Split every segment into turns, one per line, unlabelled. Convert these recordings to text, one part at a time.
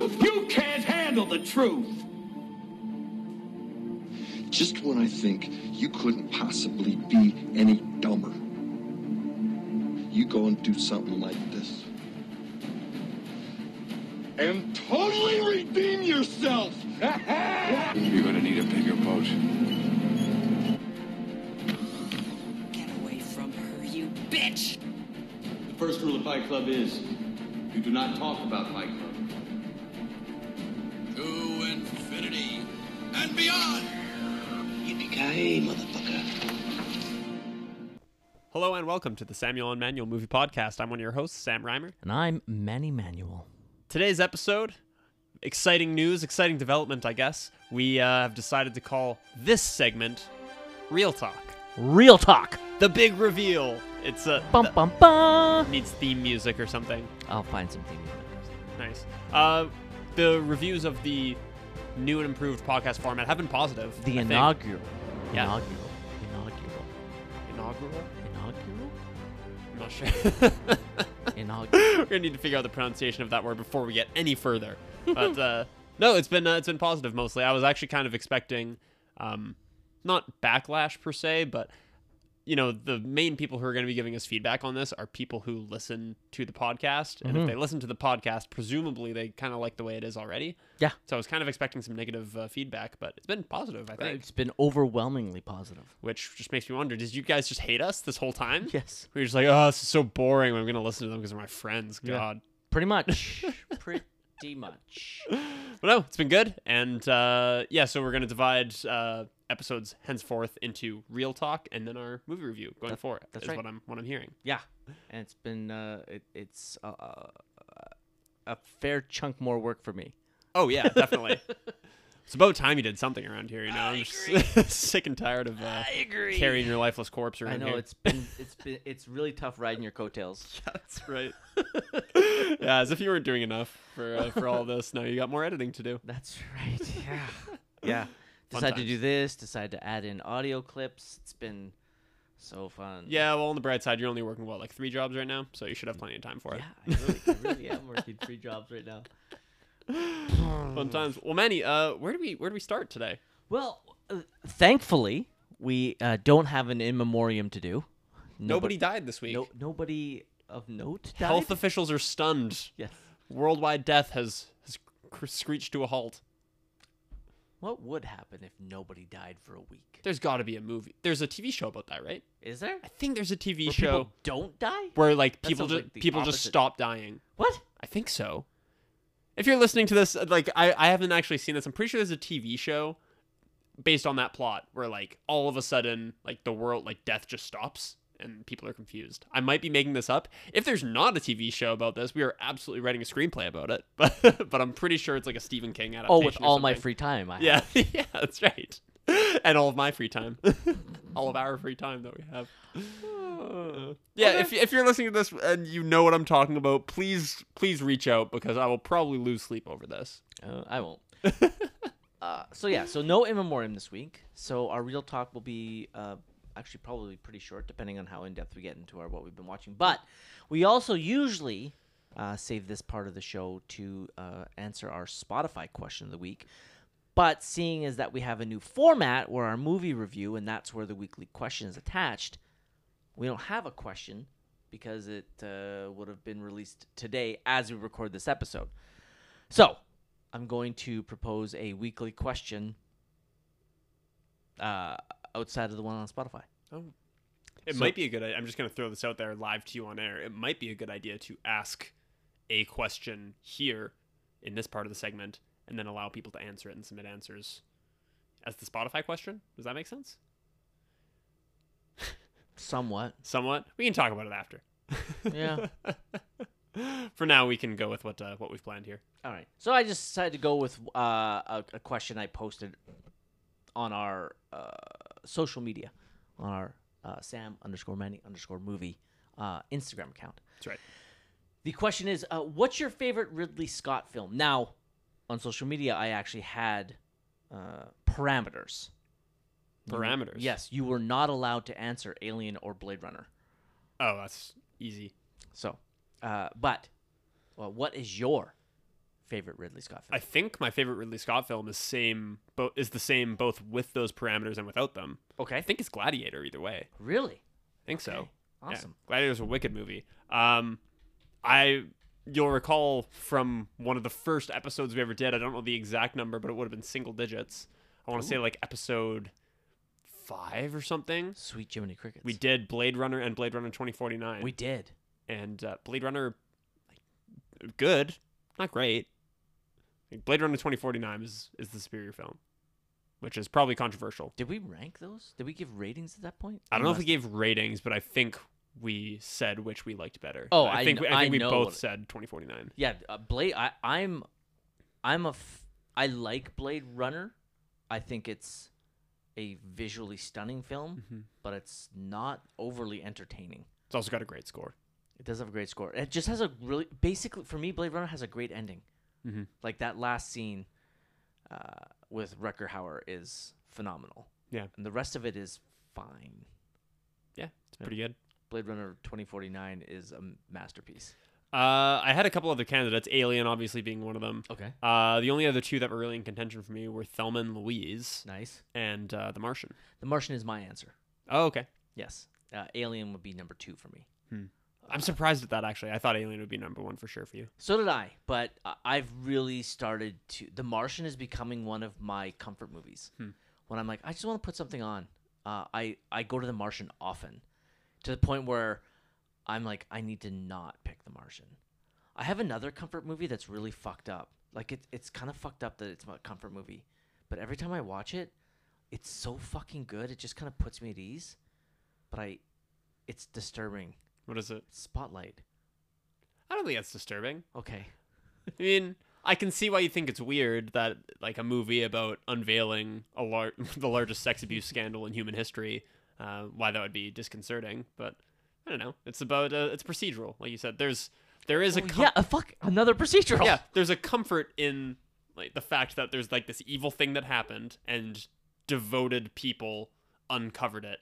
You can't handle the truth.
Just when I think you couldn't possibly be any dumber, you go and do something like this. And totally redeem yourself!
You're gonna need a bigger boat.
Get away from her, you bitch!
The first rule of Fight Club is you do not talk about Fight Club.
Beyond!
Yippee-ki-yay, motherfucker.
Hello and welcome to the Samuel and Manuel Movie Podcast. I'm one of your hosts, Sam Reimer.
And I'm Manny Manuel.
Today's episode, exciting news, exciting development, I guess. We uh, have decided to call this segment Reel Talk.
Reel talk.
The big reveal. It's a
Bum bum bum.
needs theme music or something.
I'll find some theme music something.
Nice. Uh, the reviews of the new and improved podcast format have been positive.
The
I think.
inaugural.
Yeah.
Inaugural. Inaugural.
inaugural.
Inaugural.
I'm not sure.
Inaugural.
We're gonna need to figure out the pronunciation of that word before we get any further. But uh, no, it's been uh, it's been positive mostly. I was actually kind of expecting, um, not backlash per se, but you know the main people who are going to be giving us feedback on this are people who listen to the podcast, and if they listen to the podcast, presumably they kind of like the way it is already.
Yeah.
So I was kind of expecting some negative uh, feedback, but it's been positive, I think,
It's been overwhelmingly positive.
which just makes me wonder: Did you guys just hate us this whole time?
Yes.
We were just like, oh, this is so boring. I'm going to listen to them because they're my friends.
Yeah.
God.
Pretty much. Pretty much.
But no, it's been good. And uh, yeah, so we're going to divide uh, episodes henceforth into reel talk and then our movie review going forward.
that's
is
right.
what I'm what I'm hearing.
Yeah. And it's been uh, it, it's uh, uh, a fair chunk more work for me.
Oh yeah, definitely. it's about time you did something around here. You know, I'm just sick and tired of uh, carrying your lifeless corpse around
I know
here.
it's been it's been it's really tough riding your coattails.
Yeah, That's right. yeah, as if you weren't doing enough for uh, for all this. Now you got more editing to do.
That's right. Yeah. yeah.
Fun
Decide to do this, decide to add in audio clips. It's been so fun.
Yeah, well, on the bright side, you're only working what like three jobs right now, so you should have plenty of time for it.
Yeah, I really, I really am working three jobs right now.
Fun times. Well, Manny, uh, where do we where do we start today?
Well, uh, thankfully, we uh, don't have an in memoriam to do.
Nobody died this week.
No, nobody of note died.
Health officials are stunned.
yes.
Worldwide death has has screeched to a halt.
What would happen if nobody died for a week?
There's got to be a movie. There's a TV show about that, right?
Is there?
I think there's a TV
Where
show
people don't die?
where like people just
like
people just stop dying.
What?
I think so. If you're listening to this, uh, like I, I haven't actually seen this. I'm pretty sure there's a TV show based on that plot where like all of a sudden like the world like death just stops and people are confused. I might be making this up. If there's not a TV show about this, we are absolutely writing a screenplay about it. But but I'm pretty sure it's like a Stephen King adaptation.
Oh, with all my free time. I
Yeah, yeah, that's right. And all of my free time, all of our free time that we have. Uh, yeah, if if you're listening to this and you know what I'm talking about, please please reach out because I will probably lose sleep over this.
Uh, I won't. uh, so yeah, so no in memoriam this week. So our reel talk will be uh, actually probably pretty short, depending on how in depth we get into our what we've been watching. But we also usually uh, save this part of the show to uh, answer our Spotify question of the week. But seeing as that we have a new format where our movie review, and that's where the weekly question is attached, we don't have a question because it uh, would have been released today as we record this episode. So, I'm going to propose a weekly question uh, outside of the one on Spotify.
Oh, it
So-
might be a good. i- I'm just gonna throw this out there live to you on air. It might be a good idea to ask a question here in this part of the segment, and then allow people to answer it and submit answers as the Spotify question. Does that make sense?
Somewhat.
Somewhat. We can talk about it after.
Yeah.
For now, we can go with what uh, what we've planned here.
All right. So I just decided to go with uh, a, a question I posted on our uh, social media, on our uh, Sam underscore Manny underscore movie uh, Instagram account.
That's right.
The question is, uh, what's your favorite Ridley Scott film? Now, on social media, I actually had uh, parameters. You-
Parameters.
yes, you were not allowed to answer Alien or Blade Runner.
Oh, that's easy.
So, uh, but, well, what is your favorite Ridley Scott film?
I think my favorite Ridley Scott film is same, bo- is the same both with those parameters and without them.
okay.
I think it's Gladiator either way.
really?
I think so.
Okay.
Yeah.
Awesome.
Gladiator's a wicked movie. Um, I you'll recall from one of the first episodes we ever did. I don't know the exact number, but it would have been single digits. I want to say like episode five or something.
Sweet Jiminy Crickets.
We did Blade Runner and Blade Runner 2049.
We did.
and uh, Blade Runner, good, not great. Like, Blade Runner 2049 is is the superior film, which is probably controversial.
Did we rank those? Did we give ratings at that point?
I don't know if we gave ratings, but I think we said which we liked better.
Oh,
I
I
think
kn-
we, I
I
think we
know
both said 2049.
Yeah, uh, Blade. I, I'm, I'm a. F- I like Blade Runner. I think it's a visually stunning film,
Mm-hmm.
but it's not overly entertaining.
It's also got a great score.
It does have a great score. It just has a really basically for me, Blade Runner has a great ending.
Mhm.
Like that last scene uh, with Rutger Hauer is phenomenal.
Yeah.
and the rest of it is fine.
Yeah, it's pretty good.
Blade Runner 2049 is a masterpiece.
Uh, I had a couple other candidates, Alien obviously being one of them.
Okay,
Uh, the only other two that were really in contention for me were Thelma and Louise
nice.
and uh, The Martian.
The Martian is my answer.
Oh, okay.
Yes, uh, Alien would be number two for me.
I'm surprised at that actually. I thought Alien would be number one for sure for you.
So did I, but I've really started to. The Martian is becoming one of my comfort movies. When I'm like, I just want to put something on, uh, I I go to The Martian often, to the point where I'm like, I need to not pick The Martian. I have another comfort movie that's really fucked up. Like it's it's kind of fucked up that it's a comfort movie, but every time I watch it, it's so fucking good. It just kind of puts me at ease. But I, it's disturbing.
What is it?
Spotlight.
I don't think that's disturbing.
Okay.
I mean, I can see why you think it's weird that like a movie about unveiling a lar- the largest sex abuse scandal in human history, uh, why that would be disconcerting. But I don't know. It's about uh, it's procedural, like you said. There's there is a com-
yeah, a fuck another procedural.
yeah. There's a comfort in like the fact that there's like this evil thing that happened and devoted people uncovered it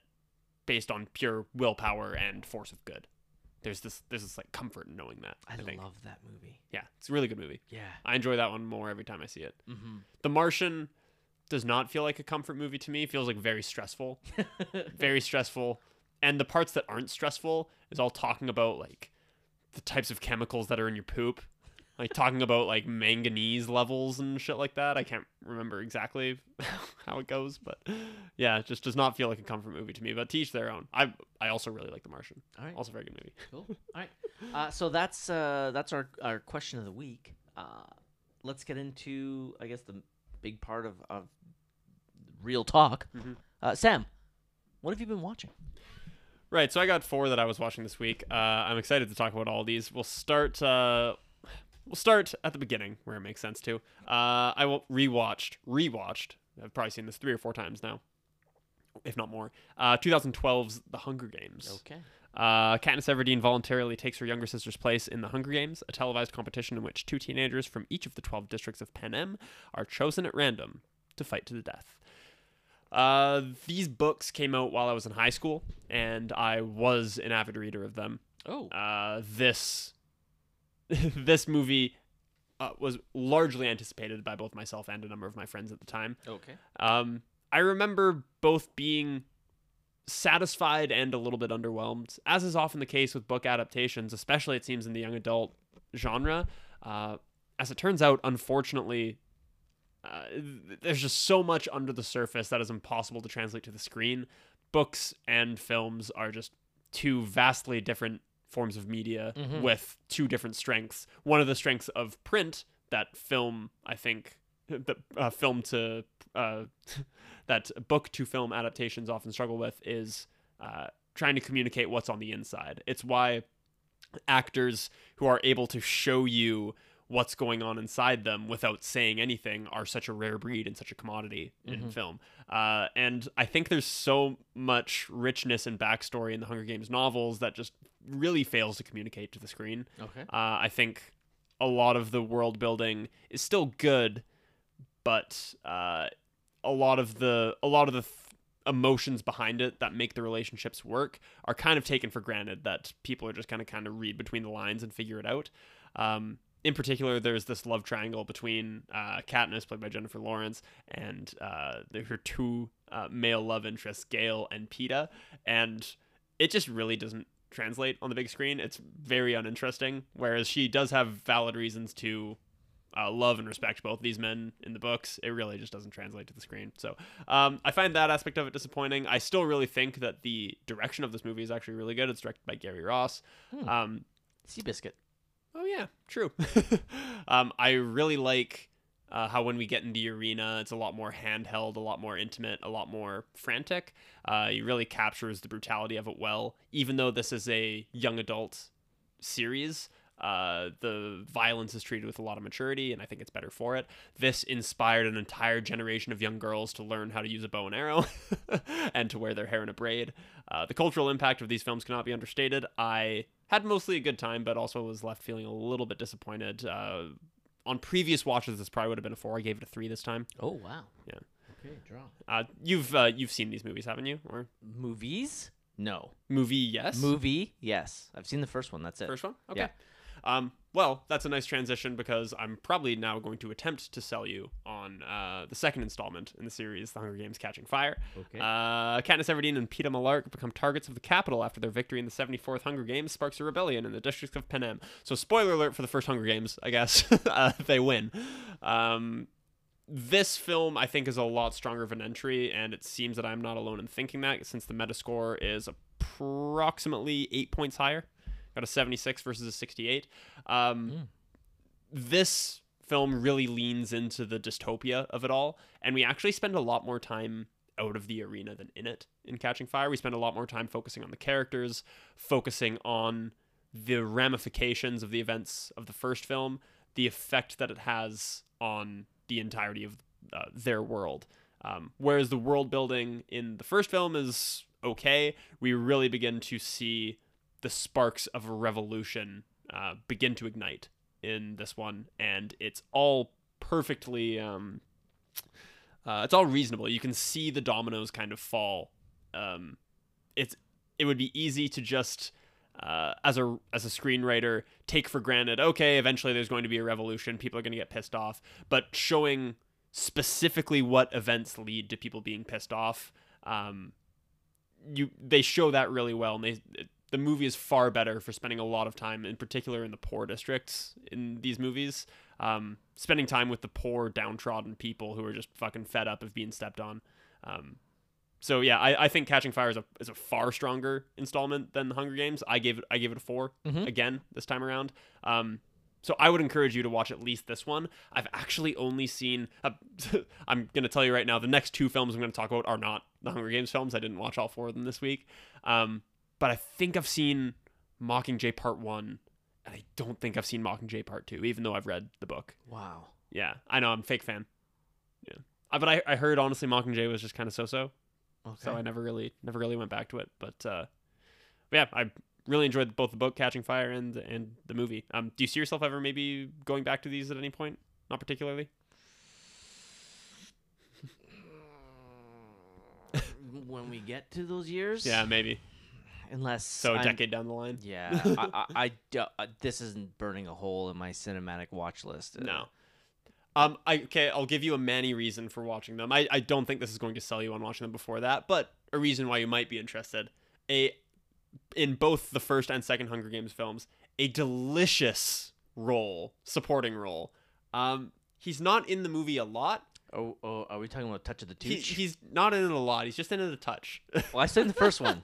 based on pure willpower and force of good. There's this there's this like comfort in knowing that. I,
I
think.
love that movie.
Yeah, it's a really good movie.
Yeah.
I enjoy that one more every time I see it.
Mm-hmm.
The Martian does not feel like a comfort movie to me. It feels like very stressful, very stressful. And the parts that aren't stressful is all talking about like the types of chemicals that are in your poop, like talking about like manganese levels and shit like that. I can't remember exactly how it goes, but yeah, it just does not feel like a comfort movie to me. But teach their own. I I also really like The Martian.
All right.
Also very good movie.
Cool. All right. Uh, so that's uh, that's our our question of the week. Uh, let's get into I guess the big part of, of reel talk.
Mm-hmm.
Uh, Sam, what have you been watching?
Right, so I got four that I was watching this week. Uh, I'm excited to talk about all these. We'll start. Uh, we'll start at the beginning where it makes sense to. Uh, I will rewatched, rewatched. I've probably seen this three or four times now, if not more. Uh, 2012's The Hunger Games.
Okay.
Uh, Katniss Everdeen voluntarily takes her younger sister's place in the Hunger Games, a televised competition in which two teenagers from each of the 12 districts of Panem are chosen at random to fight to the death. Uh, these books came out while I was in high school, and I was an avid reader of them.
Oh.
Uh, this this movie uh, was largely anticipated by both myself and a number of my friends at the time.
Okay.
Um, I remember both being satisfied and a little bit underwhelmed, as is often the case with book adaptations, especially it seems in the young adult genre. Uh, as it turns out, unfortunately, uh, there's just so much under the surface that is impossible to translate to the screen. Books and films are just two vastly different forms of media with two different strengths. One of the strengths of print that film, I think, that uh, film to uh, that book to film adaptations often struggle with is uh, trying to communicate what's on the inside. It's why actors who are able to show you what's going on inside them without saying anything are such a rare breed and such a commodity in film. Uh, and I think there's so much richness and backstory in the Hunger Games novels that just really fails to communicate to the screen.
Okay.
Uh, I think a lot of the world building is still good, but uh, a lot of the a lot of the th- emotions behind it that make the relationships work are kind of taken for granted that people are just kind of kind of read between the lines and figure it out. Um, in particular, there's this love triangle between uh, Katniss, played by Jennifer Lawrence, and uh, her two uh, male love interests, Gale and Peeta, and it just really doesn't translate on the big screen. It's very uninteresting. Whereas she does have valid reasons to uh, love and respect both these men in the books. It really just doesn't translate to the screen. So um, I find that aspect of it disappointing. I still really think that the direction of this movie is actually really good. It's directed by Gary Ross. Um,
Seabiscuit.
Oh yeah, true. um, I really like uh, how when we get in the arena, it's a lot more handheld, a lot more intimate, a lot more frantic. Uh, he really captures the brutality of it well, even though this is a young adult series. Uh, the violence is treated with a lot of maturity, and I think it's better for it. This inspired an entire generation of young girls to learn how to use a bow and arrow and to wear their hair in a braid. Uh, the cultural impact of these films cannot be understated. I had mostly a good time, but also was left feeling a little bit disappointed. Uh, on previous watches, this probably would have been a four. I gave it a three this time.
Oh wow.
Yeah.
Okay, draw.
Uh, you've uh, you've seen these movies, haven't you? Or
Movies? No.
movie? Yes.
Movie? Yes. I've seen the first one. That's it.
First one? Okay.
Yeah.
Um, well, that's a nice transition because I'm probably now going to attempt to sell you on uh, the second installment in the series, The Hunger Games Catching Fire.
Okay.
Uh, Katniss Everdeen and Peeta Mellark become targets of the Capitol after their victory in the 74th Hunger Games sparks a rebellion in the districts of Panem. So, spoiler alert for the first Hunger Games, I guess. uh, they win. Um, this film, I think, is a lot stronger of an entry, and it seems that I'm not alone in thinking that since the Metascore is approximately eight points higher. Got a 76 versus a 68. Um, This film really leans into the dystopia of it all, and we actually spend a lot more time out of the arena than in it in Catching Fire. We spend a lot more time focusing on the characters, focusing on the ramifications of the events of the first film, the effect that it has on the entirety of uh, their world. Um, whereas the world building in the first film is okay, we really begin to see the sparks of a revolution uh, begin to ignite in this one, and it's all perfectly. Um, uh, it's all reasonable. You can see the dominoes kind of fall. Um, it's it would be easy to just uh, as a as a screenwriter take for granted. Okay, eventually there's going to be a revolution. People are going to get pissed off, but showing specifically what events lead to people being pissed off. Um, you they show that really well, and they the movie is far better for spending a lot of time, in particular in the poor districts in these movies. Um, spending time with the poor, downtrodden people who are just fucking fed up of being stepped on. Um, so yeah, I, I think Catching Fire is a is a far stronger installment than The Hunger Games. I gave it I gave it a 4 again this time around. Um, so I would encourage you to watch at least this one. I've actually only seen. Uh, I'm gonna tell you right now, the next two films I'm gonna talk about are not the Hunger Games films. I didn't watch all four of them this week. Um, but I think I've seen Mockingjay Part One, and I don't think I've seen Mockingjay Part Two, even though I've read the book.
Wow.
Yeah, I know I'm a fake fan. Yeah, uh, but I, I heard honestly Mockingjay was just kind of so-so,
Okay.
so I never really never really went back to it. But, uh, but yeah, I really enjoyed both the book Catching Fire and and the movie. Um, do you see yourself ever maybe going back to these at any point? Not particularly.
when we get to those years,
Yeah, maybe.
Unless
So a
I'm-
decade down the line.
Yeah, I, I, I do- uh, this isn't burning a hole in my cinematic watch list. Uh,
No. Um, I okay, I'll give you a many reason for watching them. I, I don't think this is going to sell you on watching them before that, but a reason why you might be interested. A in both the first and second Hunger Games films, a delicious role, supporting role. Um, he's not in the movie a lot.
Oh, oh, are we talking about Touch of the
He, he's not in it a lot. He's just in it a touch.
well, I said in the first one.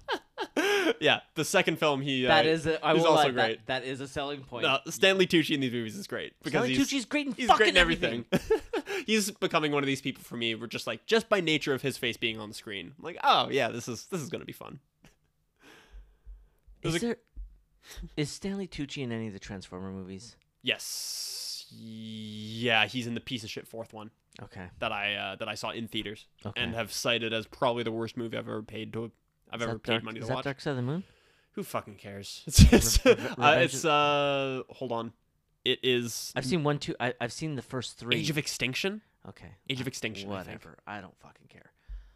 yeah, the second film he
that
uh,
is a, I will
also
lie, that-
great.
that is a selling point.
No, Stanley Tucci in these movies is great because
Stanley Tucci's great in
he's
fucking
great in everything. he's becoming one of these people for me. We're just like just by nature of his face being on the screen. I'm like, oh yeah, this is this is gonna be fun.
Is there is Stanley Tucci in any of the Transformer movies?
Yes, yeah, he's in the piece of shit fourth one
Okay.
that I uh, that I saw in theaters
Okay.
and have cited as probably the worst movie I've ever paid to. I've
Is
ever paid
Dark,
money
is
to
that. Dark Side of the Moon?
Who fucking cares? It's,
Re- Re-
uh, it's uh, hold on. It is
I've seen one, two. I, I've seen the first three.
Age of Extinction.
okay.
Age of Extinction, I.
Whatever. I, don't fucking care.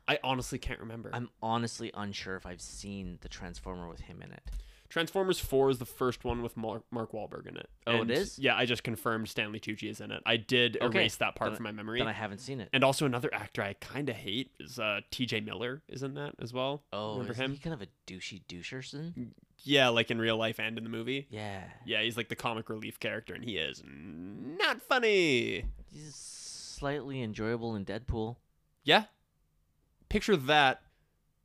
I honestly can't remember.
I'm honestly unsure if I've seen the Transformer with him in it.
Transformers Four is the first one with Mark, Mark Wahlberg in it.
Oh, it
And,
is?
Yeah, I just confirmed Stanley Tucci is in it. I did
Okay,
erase that part
then-
from my memory.
Then I haven't seen it.
and also another actor I kind of hate is uh, T.J. Miller is in that as well.
Oh,
remember him?
he kind of a douchey doucherson?
Yeah, like in real life and in the movie.
Yeah.
Yeah, he's like the comic relief character, and he is not funny.
He's slightly enjoyable in Deadpool.
Yeah, picture that,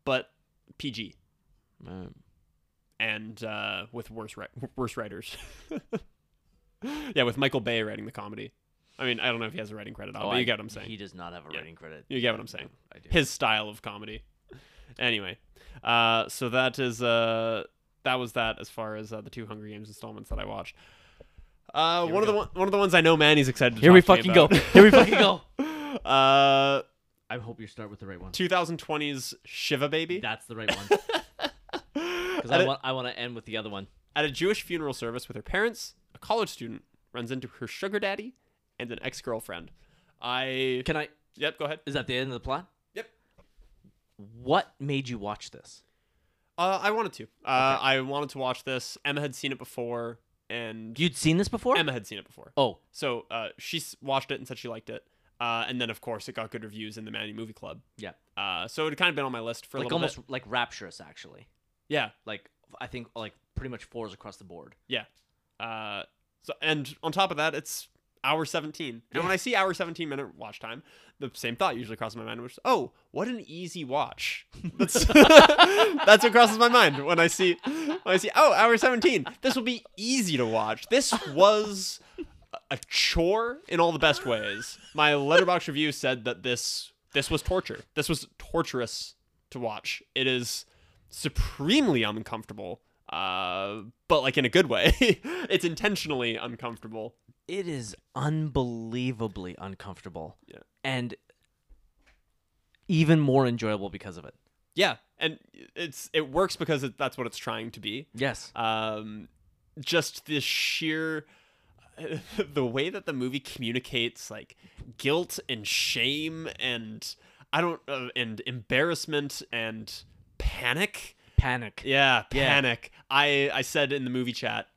but PG
Um,
and uh, with worse ri- worse writers. yeah, with Michael Bay writing the comedy. I mean, I don't know if he has a writing credit on,
oh,
but you
I-
get what I'm saying.
He does not have a
Yeah.
writing credit.
You get what I'm saying.
I do.
His style of comedy. Anyway, uh, so that is uh, that was that as far as uh, the two Hunger Games installments that I watched. Uh,
Here
one of the
go.
one, one of the ones I know Manny's excited to
Here we
talk to me
fucking go. Here we fucking go.
Uh,
I hope you start with the right one.
2020's Shiva Baby.
That's the right one. Because I want I want to end with the other one.
At a Jewish funeral service with her parents, a college student runs into her sugar daddy and an ex girlfriend. I.
Can I?
Yep, go ahead.
Is that the end of the plot?
Yep.
What made you watch this?
Uh, I wanted to. Uh, I wanted to watch this. Emma had seen it before, and
You'd seen this before?
Emma had seen it before.
Oh,
So uh, she watched it and said she liked it. Uh, and then, of course, it got good reviews in the Manny Movie Club.
yeah.
Uh, so it had kind of been on my list for a
like
little
almost
bit.
like rapturous, actually.
Yeah,
Like I think like pretty much fours across the board.
yeah. Uh, so and on top of that, it's hour 17. And when I see hour 17 minute watch time, the same thought usually crosses my mind, which is, oh, what an easy watch. That's that's what crosses my mind when I see when I see oh hour 17. This will be easy to watch. This was a chore in all the best ways. My Letterboxd review said that this this was torture. This was torturous to watch. It is supremely uncomfortable. Uh, but like in a good way. it's intentionally uncomfortable.
It is unbelievably uncomfortable.
Yeah.
And even more enjoyable because of it.
Yeah, and it's it works because it, that's what it's trying to be.
Yes.
Um, just the sheer the way that the movie communicates like guilt and shame and I don't uh, and embarrassment and panic.
Panic.
Yeah,
Yeah.
panic. I I said in the movie chat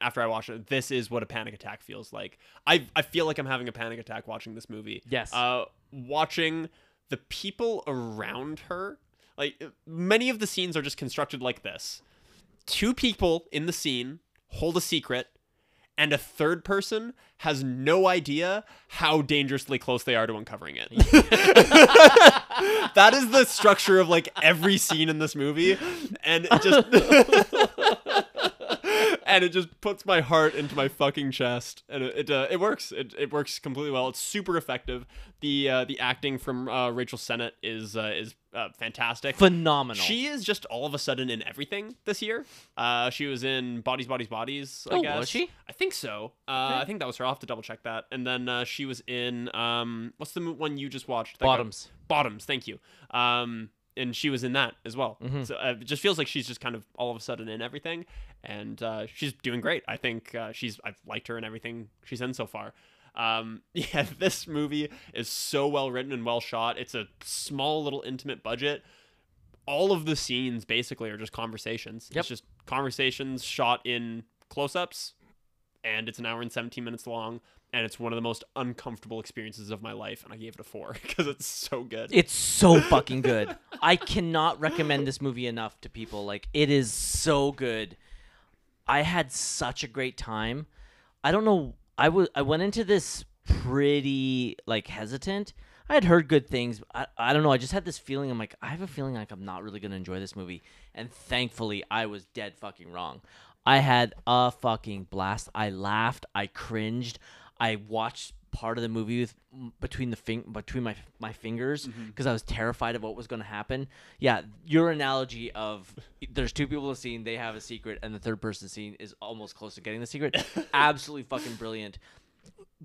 after I watched it, this is what a panic attack feels like. I I feel like I'm having a panic attack watching this movie.
Yes.
Uh, watching the people around her, like many of the scenes are just constructed like this: two people in the scene hold a secret. And a third person has no idea how dangerously close they are to uncovering it. that is the structure of like every scene in this movie and it just and it just puts my heart into my fucking chest and it it, uh, it works it, it works completely well it's super effective the uh, the acting from uh, Rachel Sennott is uh, is uh, fantastic
Phenomenal.
she is just all of a sudden in everything this year. Uh, she was in Bodies, Bodies, Bodies. I
Oh,
guess.
was she?
I think so. Uh, I think that was her. I'll have to double check that. And then uh, she was in um, what's the one you just watched? That
Bottoms.
Bottoms. Thank you. Um, and she was in that as well.
Mm-hmm.
So uh, it just feels like she's just kind of all of a sudden in everything, and uh, she's doing great. I think uh, she's I've liked her and everything she's in so far. Um, yeah, this movie is so well written and well shot. It's a small little intimate budget. All of the scenes basically are just conversations.
Yep.
It's just conversations shot in close-ups, and it's an hour and 17 minutes long. And it's one of the most uncomfortable experiences of my life, and I gave it a four because it's so good.
It's so fucking good. I cannot recommend this movie enough to people. Like it is so good. I had such a great time. I don't know. I was I went into this pretty like hesitant. I had heard good things. I, I don't know. I just had this feeling. I'm like, I have a feeling like I'm not really gonna enjoy this movie. And thankfully, I was dead fucking wrong. I had a fucking blast. I laughed. I cringed. I watched part of the movie with between the fing- between my my fingers mm-hmm. because I was terrified of what was going to happen. Yeah, your analogy of there's two people in the scene, they have a secret, and the third person scene is almost close to getting the secret. Absolutely fucking brilliant.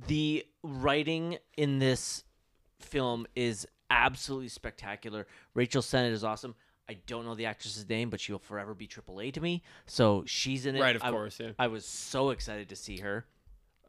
The writing in this film is absolutely spectacular. Rachel Sennott is awesome. I don't know the actress's name, but she will forever be AAA to me. So she's in it.
Right, of
I-
course, yeah.
I was so excited to see her.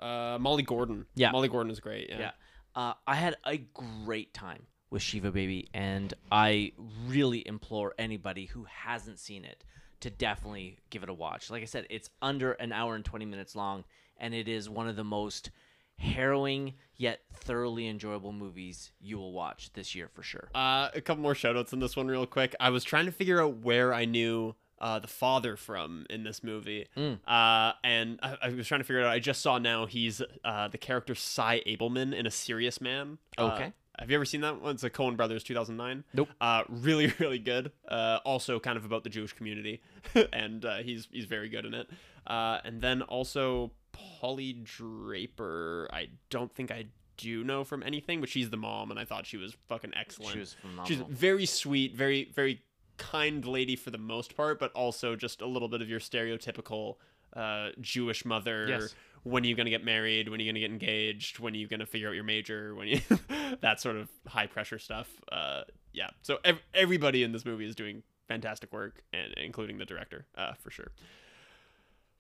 Uh, Molly Gordon.
Yeah.
Molly Gordon is great. Yeah.
Yeah. Uh, I had a great time with Shiva Baby, and I really implore anybody who hasn't seen it to definitely give it a watch. Like I said, it's under an hour and 20 minutes long, and it is one of the most harrowing yet thoroughly enjoyable movies you will watch this year for sure.
Uh, a couple more shoutouts in this one, real quick. I was trying to figure out where I knew uh, the father from in this movie, uh, and I, I was trying to figure it out. I just saw now he's uh, the character Sy Ableman in A Serious Man. Uh,
Okay.
have you ever seen that one? It's a Coen Brothers 2009.
Nope.
Uh, really, really good. Uh, also kind of about the Jewish community, and uh, he's he's very good in it. Uh, and then also Polly Draper. I don't think I do know from anything, but she's the mom, and I thought she was fucking excellent.
She was phenomenal.
She's very sweet, very very kind lady for the most part, but also just a little bit of your stereotypical uh, Jewish mother.
Yes.
When are you gonna get married? When are you gonna get engaged? When are you gonna figure out your major? When you that sort of high pressure stuff. Uh, yeah. So ev- everybody in this movie is doing fantastic work, and including the director, uh, for sure.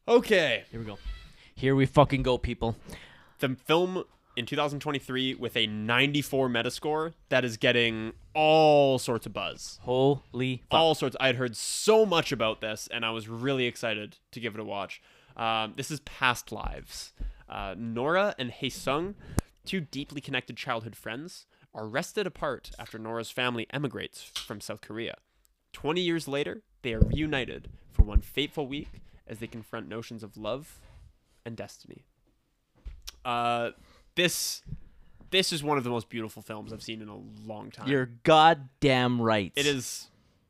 Okay,
Here we go. Here we fucking go, people.
the film in 2023 with a 94 Metascore that is getting all sorts of buzz.
Holy fuck.
all sorts. I had heard so much about this, and I was really excited to give it a watch. Um, this is Past Lives. Uh, Nora and Haesung, two deeply connected childhood friends, are wrested apart after Nora's family emigrates from South Korea. Twenty years later, they are reunited for one fateful week as they confront notions of love and destiny. Uh, this this is one of the most beautiful films I've seen in a long time.
You're goddamn right.
It is,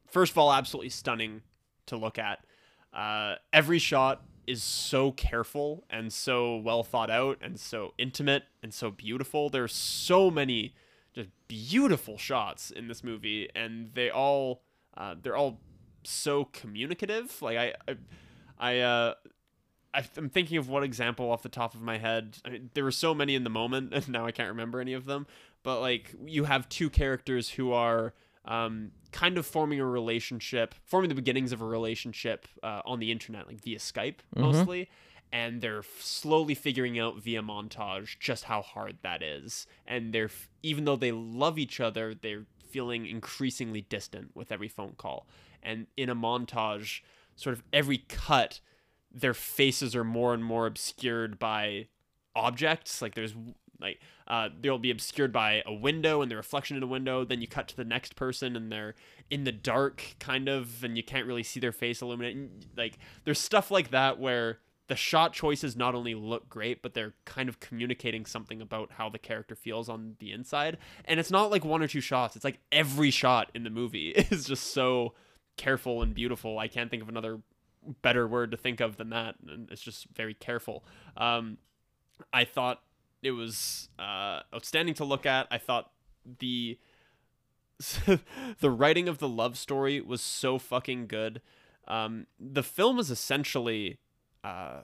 first of all, absolutely stunning to look at. Uh, every shot is so careful and so well thought out and so intimate and so beautiful. There's so many just beautiful shots in this movie, and they all uh, they're all so communicative. Like I, I, I uh, I- I'm thinking of what example off the top of my head. I mean, there were so many in the moment, and now I can't remember any of them. But like, you have two characters who are um, kind of forming a relationship, forming the beginnings of a relationship uh, on the internet, like via Skype mostly. And they're slowly figuring out via montage just how hard that is. And they're, even though they love each other, they're feeling increasingly distant with every phone call. And in a montage, sort of every cut, their faces are more and more obscured by objects. Like there's like uh, they'll be obscured by a window and the reflection in a window. Then you cut to the next person and they're in the dark kind of and you can't really see their face illuminate. Like there's stuff like that where the shot choices not only look great but they're kind of communicating something about how the character feels on the inside. And it's not like one or two shots. It's like every shot in the movie is just so careful and beautiful. I can't think of another better word to think of than that and it's just very careful um i thought it was uh outstanding to look at i thought the the writing of the love story was so fucking good um the film is essentially uh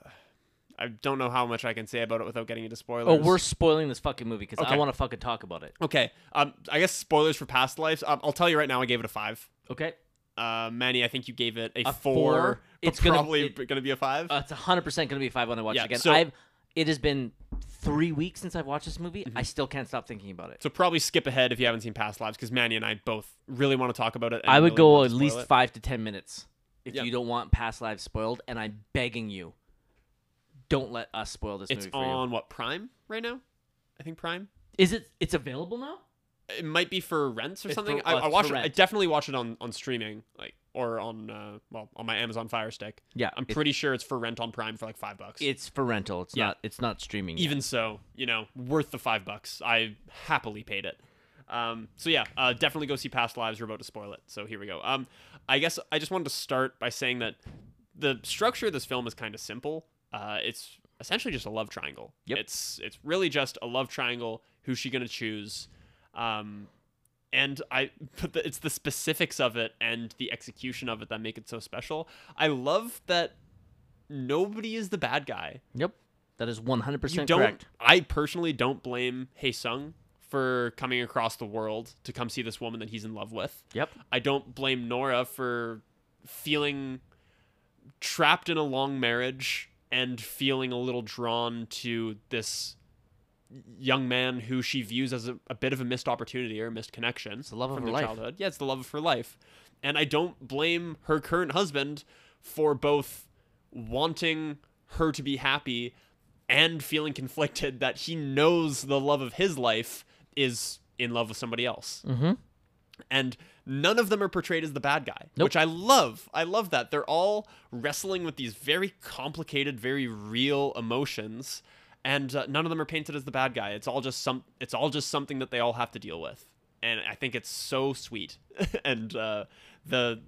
I don't know how much I can say about it without getting into spoilers.
Oh, we're spoiling this fucking movie because I want to fucking talk about it.
okay. Um, I guess spoilers for Past Lives. Um, I'll tell you right now. I gave it a five.
Okay.
Uh, Manny, I think you gave it a,
A
four.
four? It's gonna-
probably
it-
gonna be a five.
Uh, it's hundred percent gonna be a five when I watch
Yeah,
it again.
so-
I've it has been three weeks since I've watched this movie.
Mm-hmm.
I still can't stop thinking about it.
So probably skip ahead if you haven't seen Past Lives, because Manny and I both really want to talk about it. and
I would
really
go at least
it.
five to ten minutes if
Yep.
you don't want past lives spoiled, and I'm begging you, don't let us spoil this
It's
movie for
on
you.
what Prime right now? I think Prime.
Is it? It's available now.
It might be for rents or
It's
something.
for-
I,
oh,
I
for
it. I definitely watch it on on streaming, like or on uh, well on my Amazon Fire Stick.
Yeah,
I'm pretty sure it's for rent on Prime for like five bucks.
It's for rental. It's
Yeah.
not. It's not streaming. yet.
Even so, you know, worth the five bucks. I happily paid it. Um, so yeah, uh, definitely go see Past Lives. We're about to spoil it, so here we go. Um, I guess I just wanted to start by saying that the structure of this film is kind of simple. Uh, it's essentially just a love triangle.
Yep.
It's it's really just a love triangle. Who's she gonna choose? Um, and I, but the, it's the specifics of it and the execution of it that make it so special. I love that nobody is the bad guy
Yep. that is one
hundred
percent correct.
i personally don't blame Hae Sung for coming across the world to come see this woman that he's in love with
Yep.
i don't blame nora for feeling trapped in a long marriage and feeling a little drawn to this young man who she views as a, a bit of a missed opportunity or a missed connection It's
the love of her life.
childhood yeah it's the love of her life and i don't blame her current husband for both wanting her to be happy and feeling conflicted that he knows the love of his life is in love with somebody else. Mm-hmm. And none of them are portrayed as the bad guy,
Nope.
which I love. I love that. They're all wrestling with these very complicated, very real emotions. And uh, none of them are painted as the bad guy. It's all just some. It's all just something that they all have to deal with, and I think it's so sweet. and uh, the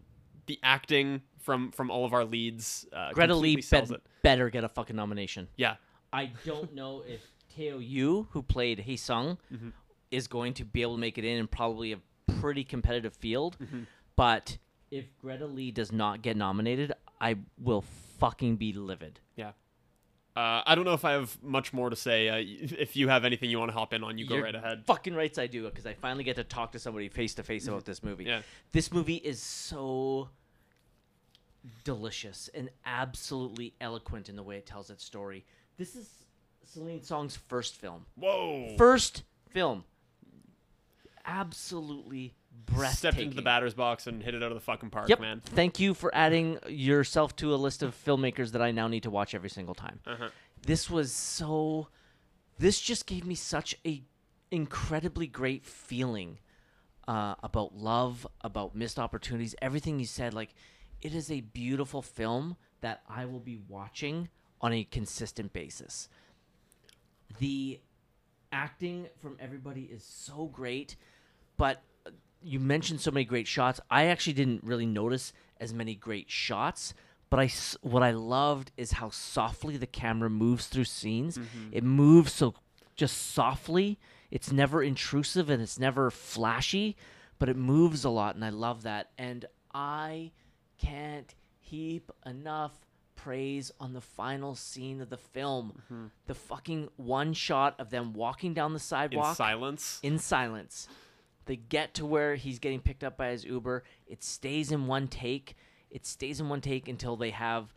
the acting from from all of our leads, uh,
Greta Lee
completely sells
bet-
it.
better get a fucking nomination.
Yeah,
I don't know if Teo Yoo, who played Hae Sung,
Mm-hmm.
is going to be able to make it in in probably a pretty competitive field.
Mm-hmm.
But if Greta Lee does not get nominated, I will fucking be livid.
yeah. Uh, I don't know if I have much more to say. Uh, if you have anything you want to hop in on, you go
You're
right ahead.
Fucking rights I do because I finally get to talk to somebody face to face about this movie.
Yeah.
This movie is so delicious and absolutely eloquent in the way it tells its story. This is Celine Song's first film.
Whoa!
First film. Absolutely.
Stepped into the batter's box and hit it out of the fucking park,
Yep.
man.
Thank you for adding yourself to a list of filmmakers that I now need to watch every single time.
Uh-huh.
This was so. This just gave me such a incredibly great feeling uh, about love, about missed opportunities, everything you said. Like, it is a beautiful film that I will be watching on a consistent basis. The acting from everybody is so great, but you mentioned so many great shots. I actually didn't really notice as many great shots, but I what I loved is how softly the camera moves through scenes. Mm-hmm. It moves so just softly. It's never intrusive and it's never flashy, but it moves a lot and I love that. And I can't heap enough praise on the final scene of the film. Mm-hmm. The fucking one shot of them walking down the sidewalk In
silence.
in silence. They get to where he's getting picked up by his Uber. It stays in one take. It stays in one take until they have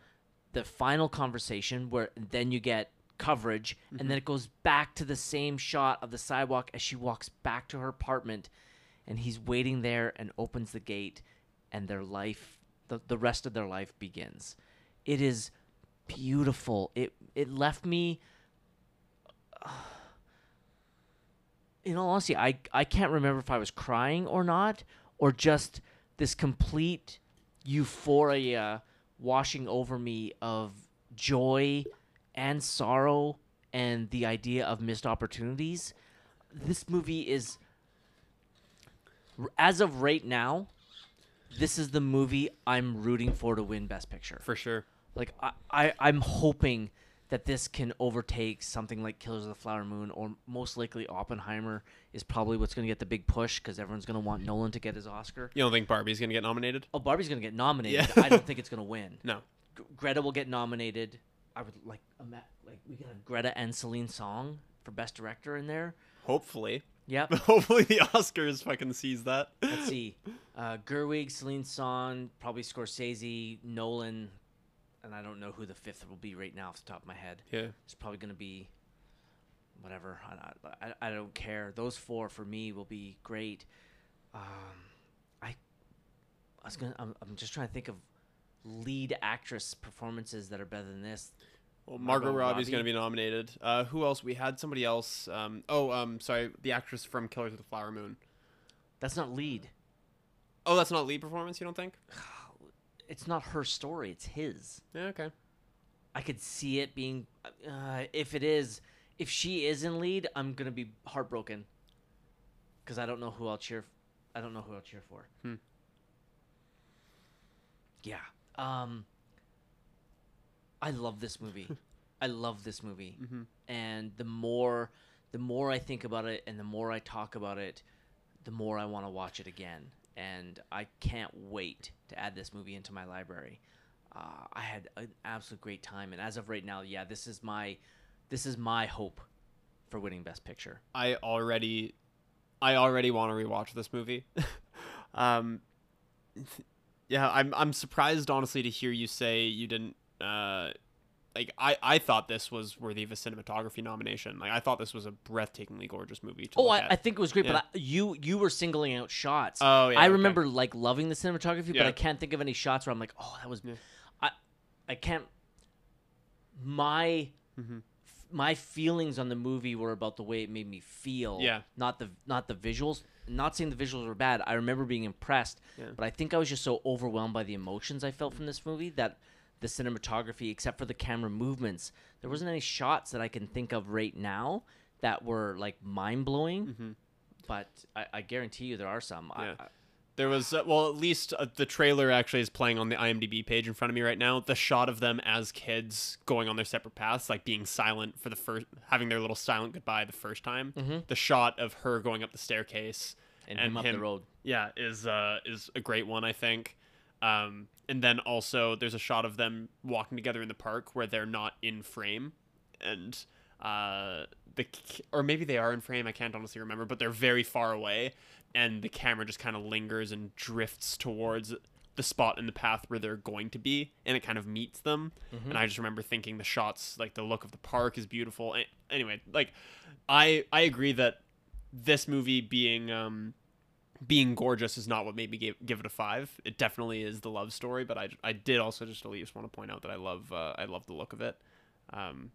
the final conversation where then you get coverage and mm-hmm. then it goes back to the same shot of the sidewalk as she walks back to her apartment and he's waiting there and opens the gate and their life the, the rest of their life begins. It is beautiful. It it left me uh, in all honesty, I I can't remember if I was crying or not, or just this complete euphoria washing over me of joy and sorrow and the idea of missed opportunities. This movie is, as of right now, this is the movie I'm rooting for to win Best Picture.
For sure.
Like I, I I'm hoping that this can overtake something like Killers of the Flower Moon, or most likely Oppenheimer is probably what's going to get the big push because everyone's going to want Nolan to get his Oscar.
You don't think Barbie's gonna get nominated?
Oh, Barbie's going to get nominated.
Yeah.
I don't think it's going to win.
No.
G- Greta will get nominated. I would like ima- like we could have Greta and Celine Song for Best Director in there.
Hopefully.
Yep.
Hopefully the Oscars fucking sees that.
Let's see. Uh, Gerwig, Celine Song, probably Scorsese, Nolan, and I don't know who the fifth will be right now off the top of my head.
Yeah.
It's probably going to be whatever. I, I, I don't care. Those four for me will be great. Um, I, I was gonna. I'm, I'm just trying to think of lead actress performances that are better than this.
Well, Margot,
Margot
Robbie's gonna be nominated. Uh, who else? We had somebody else. Um, oh, um, sorry, the actress from Killers of the Flower Moon.
That's not lead.
Oh, that's not lead performance. You don't think?
It's not her story. It's his.
Yeah. Okay.
I could see it being. Uh, if it is, if she is in lead, I'm gonna be heartbroken. Because I don't know who I'll cheer. I don't know who I'll cheer for.
Hmm.
Yeah. Um. I love this movie. I love this movie, and the more, the more I think about it, and the more I talk about it, the more I want to watch it again. And I can't wait to add this movie into my library. Uh, I had an absolute great time, and as of right now, yeah, this is my, this is my hope for winning Best Picture.
I already, I already want to rewatch this movie. um, yeah, I'm I'm surprised honestly to hear you say you didn't. Uh, like I, I thought this was worthy of a cinematography nomination. Like I thought this was a breathtakingly gorgeous movie. To
Oh, I. I think it was great,
Yeah.
but I, you you were singling out shots.
Oh, yeah,
I
okay.
remember like loving the cinematography, but I can't think of any shots where I'm like, oh, that was. I, I can't. My mm-hmm. my feelings on the movie were about the way it made me feel.
Yeah.
Not the not the visuals. Not saying the visuals were bad. I remember being impressed,
Yeah.
but I think I was just so overwhelmed by the emotions I felt from this movie that the cinematography, except for the camera movements, there wasn't any shots that I can think of right now that were like mind blowing. But I, I guarantee you there are some.
Yeah.
I,
There was uh, well, at least uh, the trailer actually is playing on the IMDb page in front of me right now. The shot of them as kids going on their separate paths, like being silent for the first, having their little silent goodbye the first time. The shot of her going up the staircase
And him up the road.
Yeah, is uh is a great one, I think. Um, and then also there's a shot of them walking together in the park where they're not in frame, and uh the or maybe they are in frame. I can't honestly remember, but they're very far away, and the camera just kind of lingers and drifts towards the spot in the path where they're going to be, and it kind of meets them. And I just remember thinking the shots, like the look of the park, is beautiful. A- Anyway, like I I agree that this movie being um being gorgeous is not what made me give, give it a five. It definitely is the love story, but I, I did also just at least want to point out that I love uh, I love the look of it. Um,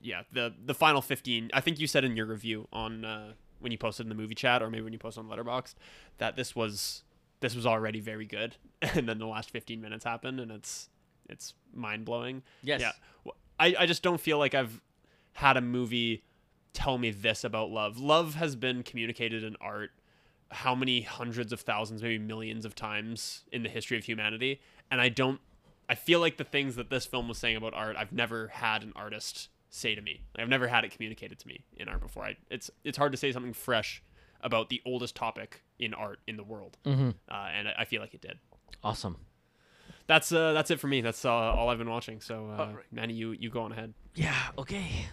yeah, the the final fifteen. I think you said in your review on uh, when you posted in the movie chat, or maybe when you posted on Letterboxd, that this was this was already very good, and then the last fifteen minutes happened, and it's it's mind blowing.
Yes.
Yeah. I I just don't feel like I've had a movie tell me this about love. Love has been communicated in art how many hundreds of thousands, maybe millions of times in the history of humanity. And I don't, I feel like the things that this film was saying about art, I've never had an artist say to me. I've never had it communicated to me in art before. I, it's it's hard to say something fresh about the oldest topic in art in the world, mm-hmm. uh, and I, I feel like it did.
awesome.
That's uh, that's it for me. That's uh, all I've been watching. So, uh,
Alright.
Manny, you you go on ahead.
Yeah. Okay.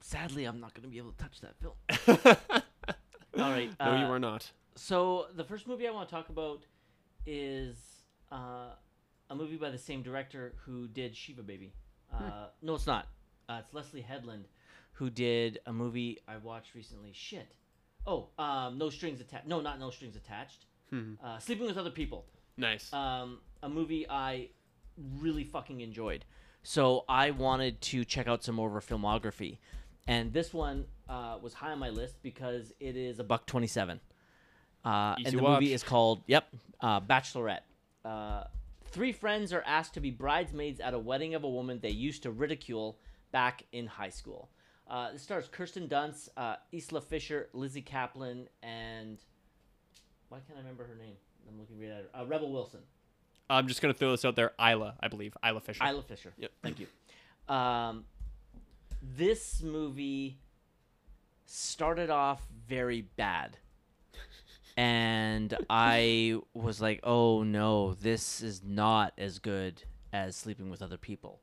Sadly, I'm not gonna be able to touch that film. All right.
no, you
uh,
are not.
So the first movie I want to talk about is uh, a movie by the same director who did Shiva Baby. Uh, No, it's not. Uh, it's Leslye Headland, who did a movie I watched recently. Shit. Oh, um, No Strings Attached. No, not No Strings Attached. Uh, Sleeping with Other People.
Nice.
Um, a movie I really fucking enjoyed. So I wanted to check out some more of her filmography, and this one uh, was high on my list because it is a buck twenty seven. Uh, and the
watch.
movie is called Yep, uh, Bachelorette. Uh, three friends are asked to be bridesmaids at a wedding of a woman they used to ridicule back in high school. Uh, this stars Kirsten Dunst, uh, Isla Fisher, Lizzy Caplan, and why can't I remember her name? I'm looking right at her. Uh, Rebel Wilson.
I'm just gonna throw this out there. Isla, I believe. Isla Fisher.
Isla Fisher.
Yep.
Thank you. Um, this movie started off very bad. And I was like, oh no, this is not as good as Sleeping with Other People.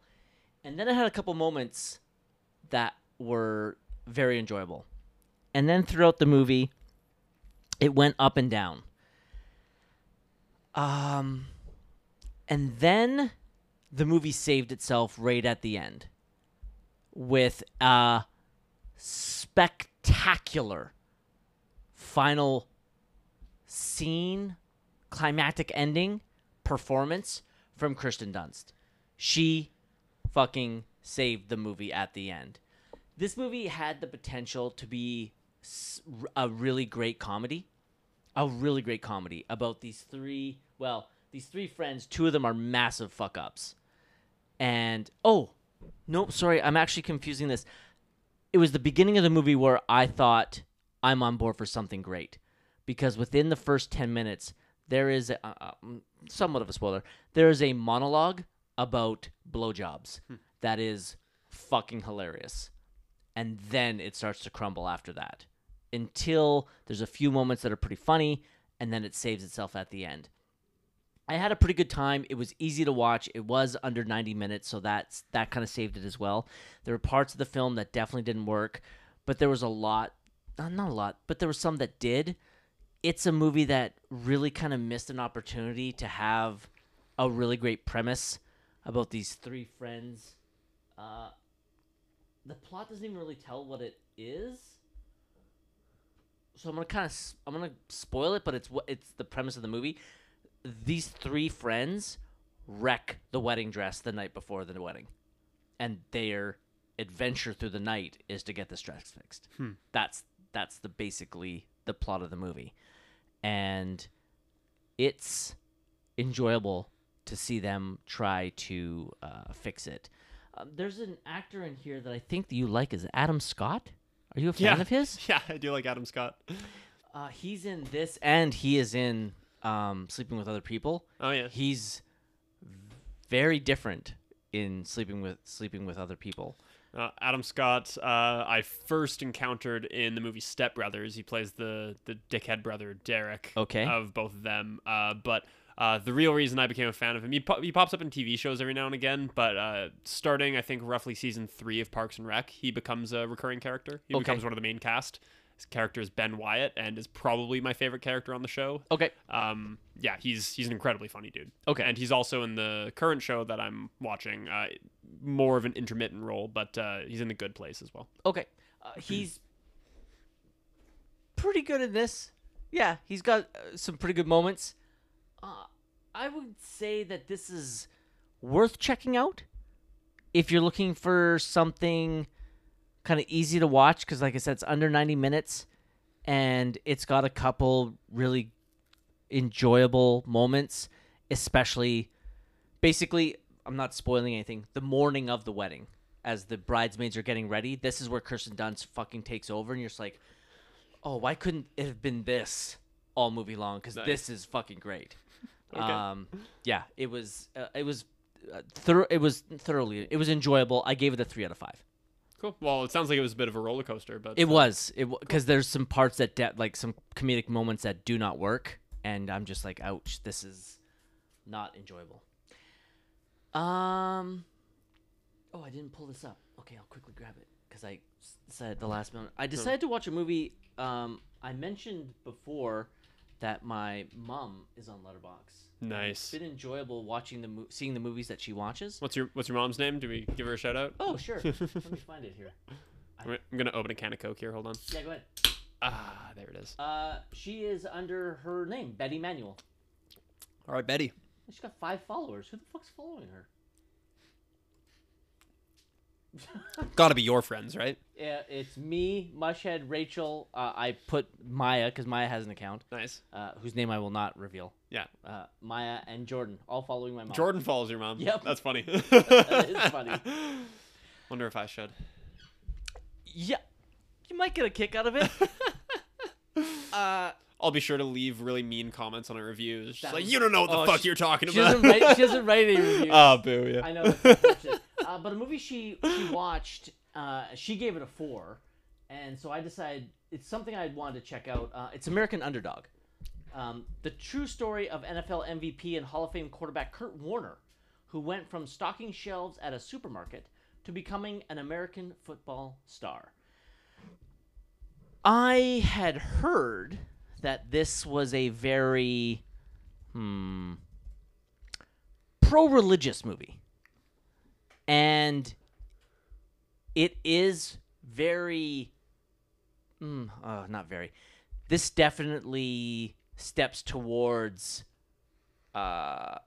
And then I had a couple moments that were very enjoyable. And then throughout the movie, it went up and down. Um, and then the movie saved itself right at the end with a spectacular final scene, climactic ending performance from Kristen Dunst. She fucking saved the movie at the end. This movie had the potential to be a really great comedy a really great comedy about these three well these three friends two of them are massive fuck ups and oh nope sorry i'm actually confusing this it was the beginning of the movie where i thought i'm on board for something great. Because within the first 10 minutes there is a, uh, somewhat of a spoiler there is a monologue about blowjobs. That is fucking hilarious. And then it starts to crumble after that. Until there's a few moments that are pretty funny and then it saves itself at the end. I had a pretty good time. It was easy to watch. It was under 90 minutes, so that's that kind of saved it as well. There were parts of the film that definitely didn't work, but there was a lot, uh, not a lot, but there was some that did. It's a movie that really kind of missed an opportunity to have a really great premise about these three friends. Uh, the plot doesn't even really tell what it is so I'm gonna kind of I'm gonna spoil it, but it's what it's the premise of the movie. These three friends wreck the wedding dress the night before the wedding, and their adventure through the night is to get this dress fixed. That's that's the basically the plot of the movie, and it's enjoyable to see them try to uh, fix it. Um, there's an actor in here that I think that you like is Adam Scott. Are you a fan
yeah.
of his?
Yeah, I do like Adam Scott.
Uh, he's in this, and he is in um, Sleeping with Other People.
Oh yeah.
He's very different in sleeping with sleeping with other people.
Uh, Adam Scott, uh, I first encountered in the movie Step Brothers. He plays the the dickhead brother Derek.
Okay.
Of both of them, uh, but. Uh, the real reason I became a fan of him, he, po- he pops up in TV shows every now and again, but uh, starting, I think, roughly season three of Parks and Rec, he becomes a recurring character. He
Okay.
becomes one of the main cast. His character is Ben Wyatt, and is probably my favorite character on the show.
Okay.
Um, yeah, he's he's an incredibly funny dude.
Okay.
and he's also in the current show that I'm watching, uh, more of an intermittent role, but uh, he's in the Good Place as well.
Okay. Uh, he's pretty good in this. Yeah, he's got uh, some pretty good moments. Uh, I would say that this is worth checking out if you're looking for something kind of easy to watch because, like I said, it's under 90 minutes and it's got a couple really enjoyable moments, especially basically, I'm not spoiling anything, the morning of the wedding as the bridesmaids are getting ready. This is where Kirsten Dunst fucking takes over, and you're just like, oh, why couldn't it have been this all movie long? Because this is fucking great. Um, yeah, it was, uh, it was, uh, it was thoroughly, it was enjoyable. I gave it a three out of five.
Cool. Well, it sounds like it was a bit of a roller coaster, but
It
uh,
was it because there's some parts that de- like some comedic moments that do not work, and I'm just like, ouch, this is not enjoyable. Um, oh, I didn't pull this up. Okay, I'll quickly grab it because I said the last moment. I decided to watch a movie. Um, I mentioned before that my mom is on Letterboxd.
Nice.
It's been enjoyable watching the mo- seeing the movies that she watches.
What's your What's your mom's name? Do we give her a shout out?
Oh, sure. Let me find it here.
I'm I'm gonna open a can of Coke here. Hold on.
Yeah, go ahead.
Ah, there it is.
Uh, she is under her name, Betty Manuel.
All right, Betty.
She's got five followers. Who the fuck's following her?
Got to be your friends, right?
Yeah, it's me, Mushhead, Rachel. Uh, I put Maya because Maya has an account,
Nice.
uh, whose name I will not reveal.
Yeah.
Uh, Maya and Jordan, all following my mom.
Jordan follows your mom.
Yep.
That's funny.
That is funny.
Wonder if I should.
Yeah, you might get a kick out of it. uh,
I'll be sure to leave really mean comments on our reviews.
That
like you don't know what the
oh,
fuck
she-
you're talking
she
about.
doesn't write. She doesn't write any reviews.
Ah, boo. Yeah.
I know. Uh, but a movie she she watched, uh, she gave it a four, and so I decided it's something I'd wanted to check out. Uh, it's American Underdog, um, the true story of NFL MVP and Hall of Fame quarterback Kurt Warner, who went from stocking shelves at a supermarket to becoming an American football star. I had heard that this was a very hmm pro-religious movie and it is very mm, uh, not very. This definitely steps towards uh,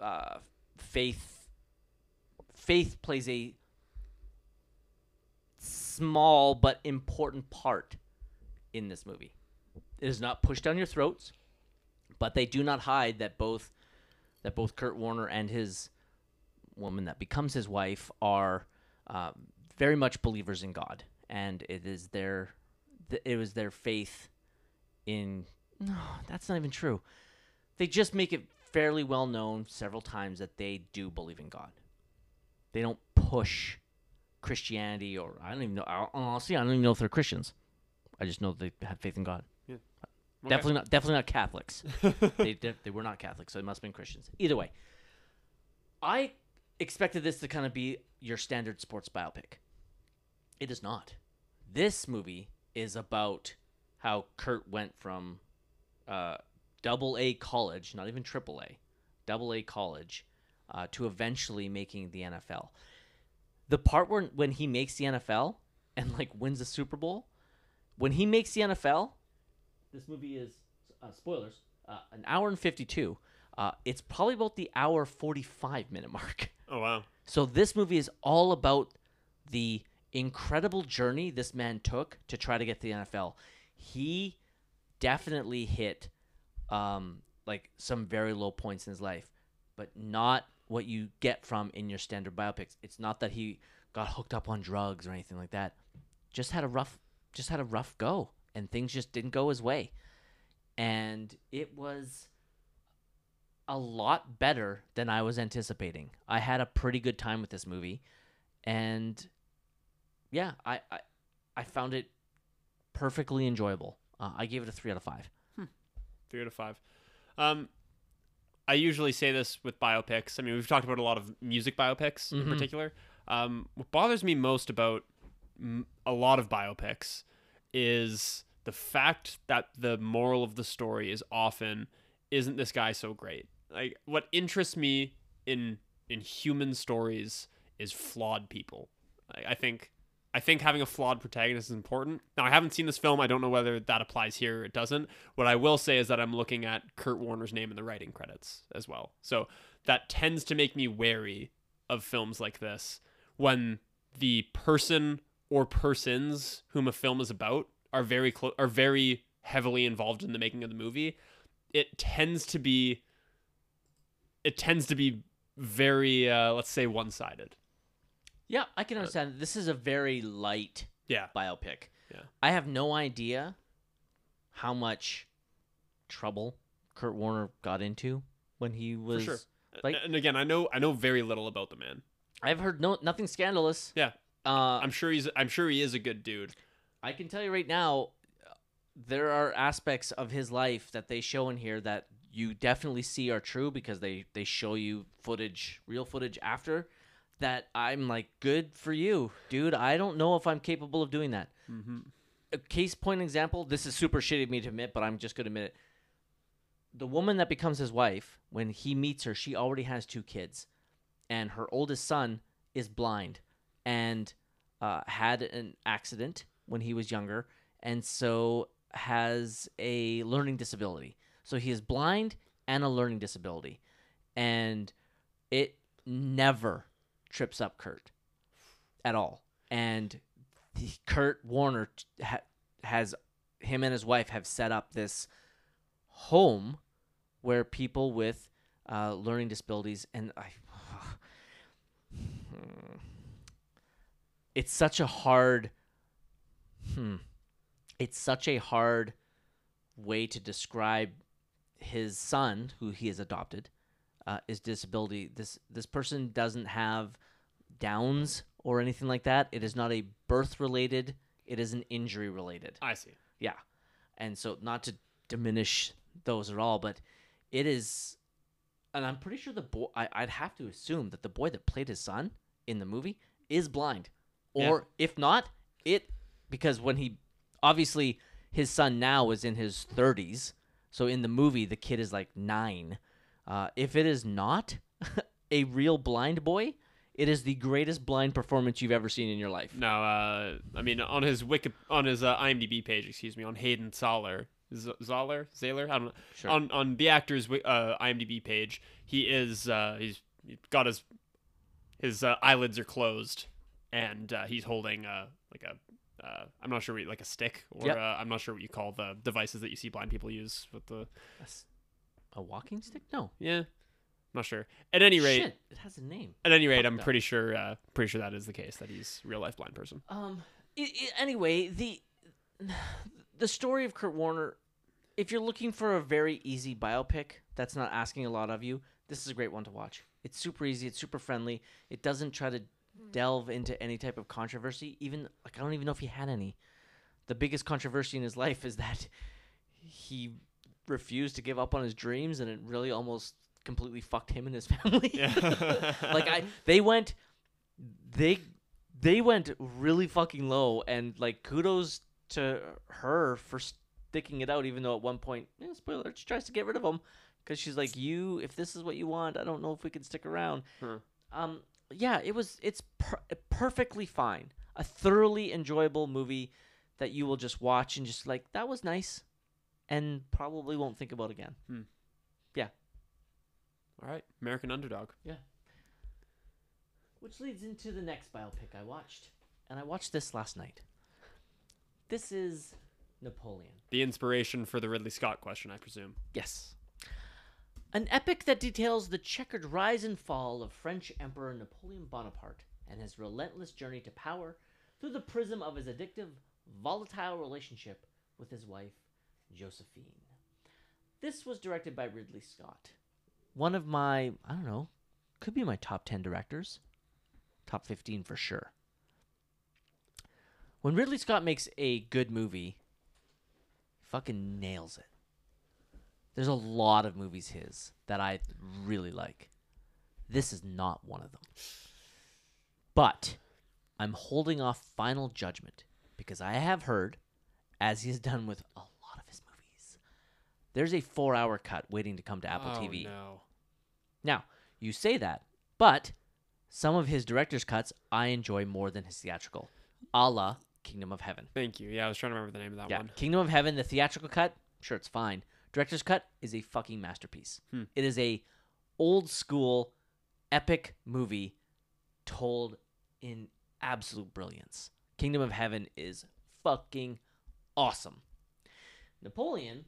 uh, faith faith plays a small but important part in this movie. It is not pushed down your throats but they do not hide that both that both Kurt Warner and his woman that becomes his wife are um, very much believers in God, and it is their th- it was their faith in. No, that's not even true. They just make it fairly well known several times that they do believe in God. They don't push Christianity, or I don't even know. I- Honestly, I don't even know if they're Christians. I just know they have faith in God. Yeah, Definitely not. Definitely not Catholics. they de- they were not Catholics, so they must have been Christians. Either way, I expected this to kind of be your standard sports biopic. It is not. This movie is about how Kurt went from uh, double A college, not even triple A, double A college, uh, to eventually making the NFL. The part where when he makes the NFL and like wins the Super Bowl, when he makes the NFL, this movie is uh, spoilers uh, an hour and 52 Uh, it's probably about the hour 45 minute mark.
Oh wow.
So this movie is all about the incredible journey this man took to try to get to the NFL. He definitely hit um, like some very low points in his life, but not what you get from in your standard biopics. It's not that he got hooked up on drugs or anything like that. Just had a rough just had a rough go and things just didn't go his way. And it was a lot better than I was anticipating. I had a pretty good time with this movie, and yeah, I I, I found it perfectly enjoyable. Uh, I gave it a three out of five.
Three out of five. Um, I usually say this with biopics. I mean, we've talked about a lot of music biopics in particular. Um, what bothers me most about m- a lot of biopics is the fact that the moral of the story is often isn't this guy so great? Like what interests me in in human stories is flawed people. I, I think I think having a flawed protagonist is important. Now I haven't seen this film. I don't know whether that applies here or it doesn't. What I will say is that I'm looking at Kurt Warner's name in the writing credits as well. So that tends to make me wary of films like this when the person or persons whom a film is about are very clo- are very heavily involved in the making of the movie. It tends to be it tends to be very uh, let's say one-sided.
Yeah, I can understand. This is a very light
Yeah.
biopic.
Yeah.
I have no idea how much trouble Kurt Warner got into when he was
sure.
like
and again, I know I know very little about the man.
I've heard no nothing scandalous.
Yeah.
Uh,
I'm sure he's I'm sure he is a good dude.
I can tell you right now, there are aspects of his life that they show in here that you definitely see are true because they they show you footage, real footage after. That I'm like, good for you, dude. I don't know if I'm capable of doing that. A case point example. This is super shitty of me to admit, but I'm just gonna admit it. The woman that becomes his wife, when he meets her, she already has two kids, and her oldest son is blind and uh, had an accident when he was younger, and so has a learning disability. So he is blind and a learning disability, and it never trips up Kurt at all. And the, Kurt Warner ha- has him and his wife have set up this home where people with uh, learning disabilities and I. It's such a hard. Hmm. It's such a hard way to describe his son, who he has adopted, uh, is disability. This this person doesn't have Downs or anything like that. It is not a birth related. It is an injury related.
I see.
Yeah, and so not to diminish those at all, but it is, and I'm pretty sure the boy. I, I'd have to assume that the boy that played his son in the movie is blind, or if not, it because when he obviously his son now is in his 30s, so in the movie the kid is like nine. Uh, if it is not a real blind boy, it is the greatest blind performance you've ever seen in your life.
No, uh, I mean, on his Wiki, on his uh, IMDb page, excuse me, on Hayden Zoller, Z- Zoller, Zaler, I don't know.
Sure.
On on the actor's uh, IMDb page, he is uh, he's he's got his his uh, eyelids are closed, and uh, he's holding uh, like a uh, I'm not sure what, like a stick or
Yep.
uh, I'm not sure what you call the devices that you see blind people use with the
a walking stick? No.
yeah. I'm not sure. At any rate,
Shit, it has a name.
at any rate, I'm pretty sure uh, pretty sure that is the case that he's a real life blind person.
Um. i i anyway, the the story of Kurt Warner. If you're looking for a very easy biopic that's not asking a lot of you, this is a great one to watch. It's super easy. It's super friendly. It doesn't try to delve into any type of controversy. Even like I don't even know if he had any. The biggest controversy in his life is that he refused to give up on his dreams, and it really almost completely fucked him and his family.
Yeah.
like I, they went, they, they went really fucking low, and like kudos to her for sticking it out, even though at one point, eh, spoiler, she tries to get rid of him because she's like, "You, if this is what you want, I don't know if we can stick around."
Huh.
Um, yeah, it was. It's per- perfectly fine. A thoroughly enjoyable movie that you will just watch and just like that was nice, and probably won't think about again.
Hmm.
Yeah,
All right, American Underdog.
Yeah. Which leads into the next biopic I watched. And I watched this last night. This is Napoleon.
The inspiration for the Ridley Scott question, I presume.
Yes. An epic that details the checkered rise and fall of French Emperor Napoleon Bonaparte and his relentless journey to power through the prism of his addictive, volatile relationship with his wife, Josephine. This was directed by Ridley Scott. One of my, I don't know, could be my top 10 directors. Top 15 for sure. When Ridley Scott makes a good movie, he fucking nails it. There's a lot of movies his that I really like. This is not one of them. But I'm holding off final judgment because I have heard, as he has done with a lot of his movies, there's a four hour cut waiting to come to Apple
oh,
TV.
No.
Now, you say that, but some of his director's cuts I enjoy more than his theatrical, a la Kingdom of Heaven.
Thank you. Yeah, I was trying to remember the name of that
Yeah,
one.
Kingdom of Heaven, the theatrical cut, sure, it's fine. Director's cut is a fucking masterpiece.
Hmm.
It is a old school, epic movie told in absolute brilliance. Kingdom of Heaven is fucking awesome. Napoleon.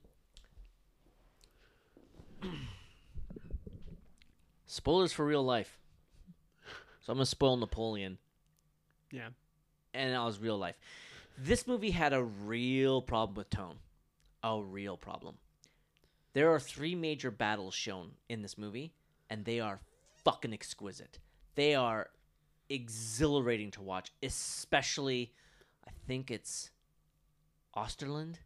Spoilers for real life. So I'm gonna spoil Napoleon
Yeah.
and that was real life. This movie had a real problem with tone. A real problem. There are three major battles shown in this movie, and they are fucking exquisite. They are exhilarating to watch, especially, I think it's Osterland.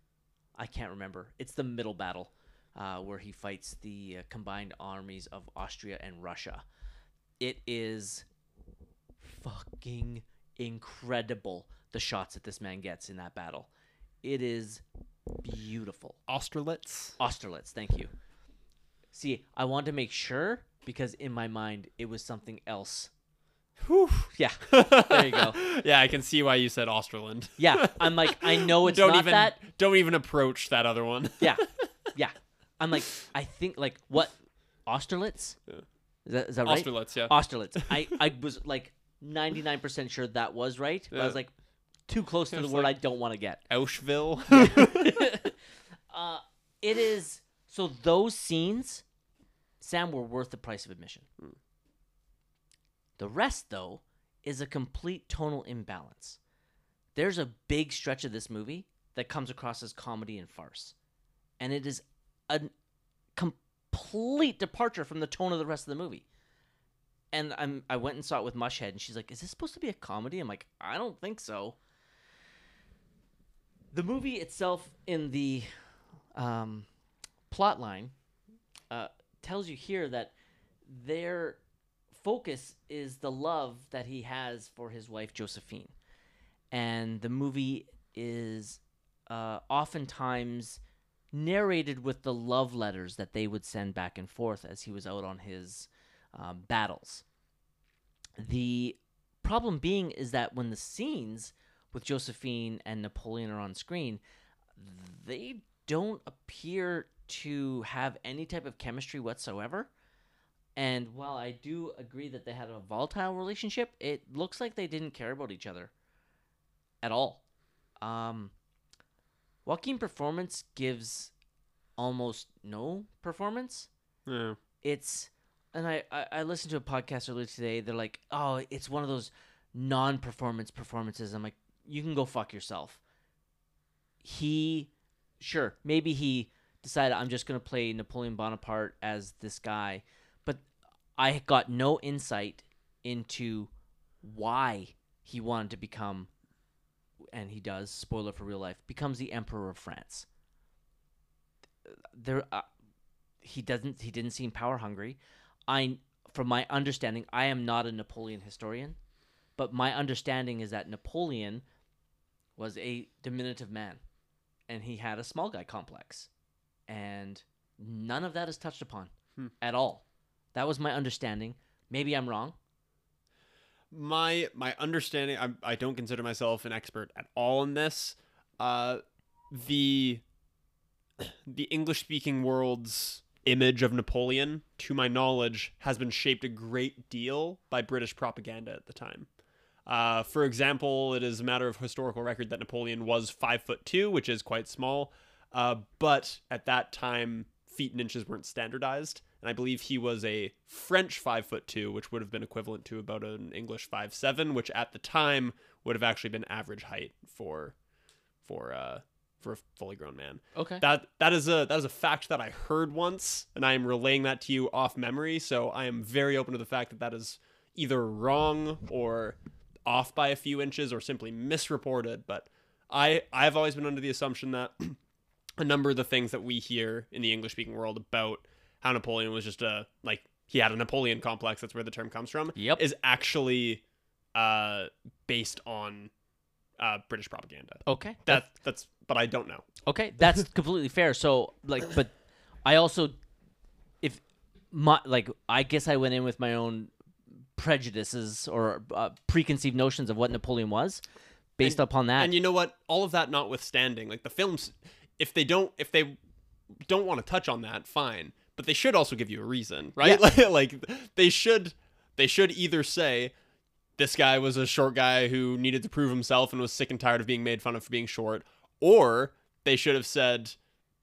I can't remember. It's the middle battle uh, where he fights the uh, combined armies of Austria and Russia. It is fucking incredible the shots that this man gets in that battle. It is beautiful.
Austerlitz.
Austerlitz, thank you. See, I wanted to make sure because in my mind it was something else.
Whew.
Yeah, there you go.
yeah, I can see why you said Osterland.
Yeah, I'm like, I know it's
don't
not
even
that.
don't even approach that other one.
Yeah, yeah. I'm like, I think like what Austerlitz? Is that, is that right?
Austerlitz, yeah.
Austerlitz. I I was like 99% sure that was right, but I was like too close to the word
like-
I don't want to get.
Auschville.
uh, it is so those scenes, Sam, were worth the price of admission. The rest, though, is a complete tonal imbalance. There's a big stretch of this movie that comes across as comedy and farce, and it is a complete departure from the tone of the rest of the movie. And I'm I went and saw it with Mushhead, and she's like, "Is this supposed to be a comedy?" I'm like, "I don't think so." The movie itself, in the um, plot line, uh, tells you here that their focus is the love that he has for his wife Josephine, and the movie is uh, oftentimes narrated with the love letters that they would send back and forth as he was out on his um, battles. The problem being is that when the scenes with Josephine and Napoleon are on screen, they don't appear to have any type of chemistry whatsoever. And while I do agree that they had a volatile relationship, it looks like they didn't care about each other at all. Um, Joaquin performance gives almost no performance.
yeah.
It's and I, I I listened to a podcast earlier today. They're like, oh, it's one of those non-performance performances. I'm like, you can go fuck yourself. He, sure, maybe he decided I'm just gonna play Napoleon Bonaparte as this guy, but I got no insight into why he wanted to become, and he does. Spoiler for real life, becomes the Emperor of France. There, uh, he doesn't. He didn't seem power hungry. I, from my understanding, I am not a Napoleon historian, but my understanding is that Napoleon was a diminutive man, and he had a small guy complex, and none of that is touched upon at all. That was my understanding. Maybe I'm wrong.
my my understanding I, I don't consider myself an expert at all in this uh the the english speaking world's image of Napoleon, to my knowledge, has been shaped a great deal by British propaganda at the time. Uh, for example, it is a matter of historical record that Napoleon was five foot two, which is quite small. Uh, but at that time, feet and inches weren't standardized, and I believe he was a French five foot two, which would have been equivalent to about an English five seven, which at the time would have actually been average height for for uh, for a fully grown man.
Okay.
That that is a that is a fact that I heard once, and I am relaying that to you off memory. So I am very open to the fact that that is either wrong or off by a few inches or simply misreported. But I I've always been under the assumption that a number of the things that we hear in the English speaking world about how Napoleon was just a like he had a Napoleon complex. That's where the term comes from.
Yep.
Is actually uh based on uh British propaganda.
okay.
That that's but I don't know.
Okay, that's completely fair. So, like, but I also, if my like, I guess I went in with my own prejudices or uh, preconceived notions of what Napoleon was, based upon that.
And you know what? All of that notwithstanding, like the films, if they don't, if they don't want to touch on that, fine. But they should also give you a reason, right?
Yeah.
Like, like they should, they should either say this guy was a short guy who needed to prove himself and was sick and tired of being made fun of for being short, or they should have said,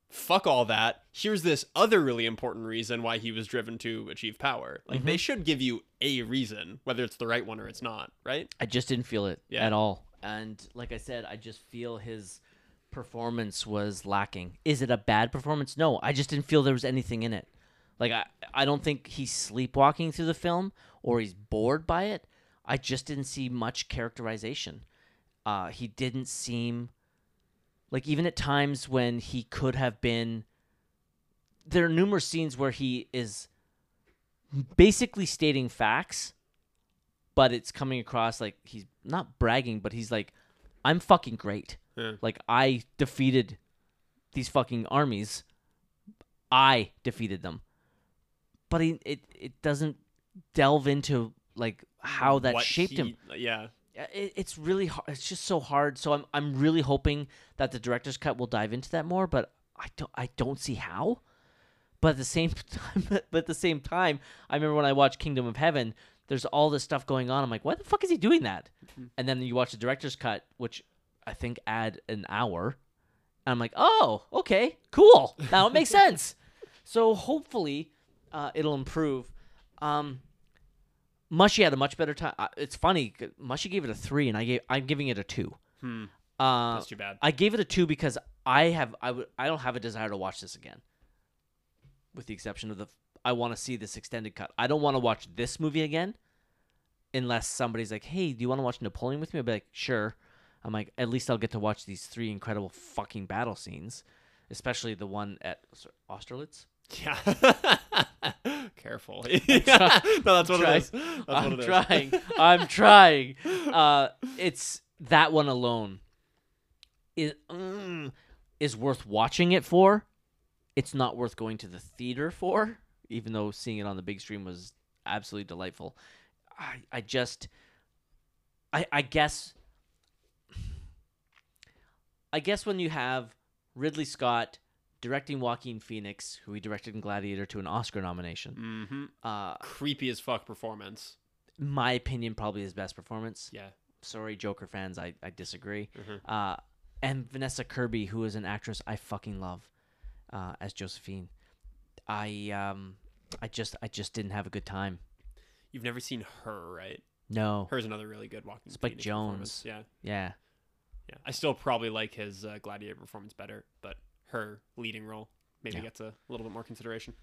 "Fuck all that. Here's this other really important reason why he was driven to achieve power." Like
Mm-hmm.
they should give you a reason, whether it's the right one or it's not, right?
I just didn't feel it
Yeah.
at all. And like I said, I just feel his performance was lacking. Is it a bad performance? No, I just didn't feel there was anything in it. Like I I don't think he's sleepwalking through the film or he's bored by it. I just didn't see much characterization. Uh he didn't seem like even at times when he could have been there are numerous scenes where he is basically stating facts but it's coming across like he's not bragging, but he's like, I'm fucking great.
Yeah.
Like I defeated these fucking armies. I defeated them. But he, it it doesn't delve into like how that
What
shaped
he-
him.
Yeah.
It, it's really hard. It's just so hard. So I'm I'm really hoping that the director's cut will dive into that more, but I don't I don't see how. But at the same time, but at the same time, I remember when I watched Kingdom of Heaven. There's all this stuff going on. I'm like, why the fuck is he doing that? And then you watch the director's cut, which I think add an hour. And I'm like, oh, okay, cool. Now it makes sense. So hopefully, uh, it'll improve. Um, Mushy had a much better time. Uh, it's funny. Mushy gave it a three, and I gave I'm giving it a two.
Hmm.
Uh,
That's too bad.
I gave it a two because I have I would I don't have a desire to watch this again. With the exception of the I want to see this extended cut. I don't want to watch this movie again unless somebody's like, "Hey, do you want to watch Napoleon with me?" I'll be like, "Sure." I'm like, "At least I'll get to watch these three incredible fucking battle scenes, especially the one at Austerlitz."
Yeah. Careful. no, that's what it is. That's
I'm
it is.
trying. I'm trying. Uh, it's that one alone is mm, is worth watching it for. It's not worth going to the theater for, even though seeing it on the big screen was absolutely delightful. I I just I I guess I guess when you have Ridley Scott directing Joaquin Phoenix, who he directed in Gladiator to an Oscar nomination,
Mm-hmm.
uh,
Creepy as fuck performance.
my opinion, probably his best performance.
Yeah.
Sorry, Joker fans, I, I disagree.
Mhm.
Uh, and Vanessa Kirby, who is an actress I fucking love, uh, as Josephine. I um, I just I just didn't have a good time.
You've never seen her, right?
No.
Her's another really good Joaquin.
Spike
Phoenix performance.
Jonze.
Yeah.
Yeah.
Yeah. I still probably like his uh, Gladiator performance better, but her leading role maybe
Yeah.
gets a little bit more consideration.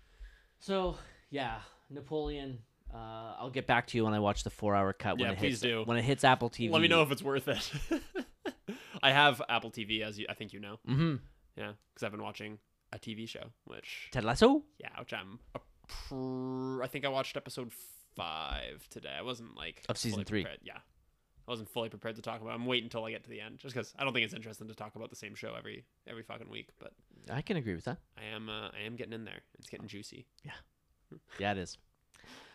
So yeah, Napoleon. Uh, I'll get back to you when I watch the four-hour cut. When
Yeah,
it
please
hits,
do.
When it hits Apple TV.
Let me know if it's worth it. I have Apple TV, as you, I think you know.
Mm-hmm.
Yeah, because I've been watching a TV show, which
Ted Lasso.
yeah, which I'm. A pr- I think I watched episode five today. I wasn't like
Of season three.
Prepared. Yeah, I wasn't fully prepared to talk about. it. I'm waiting until I get to the end, just because I don't think it's interesting to talk about the same show every every fucking week. But
I can agree with that.
I am uh, I am getting in there. It's getting juicy.
Yeah, yeah, it is.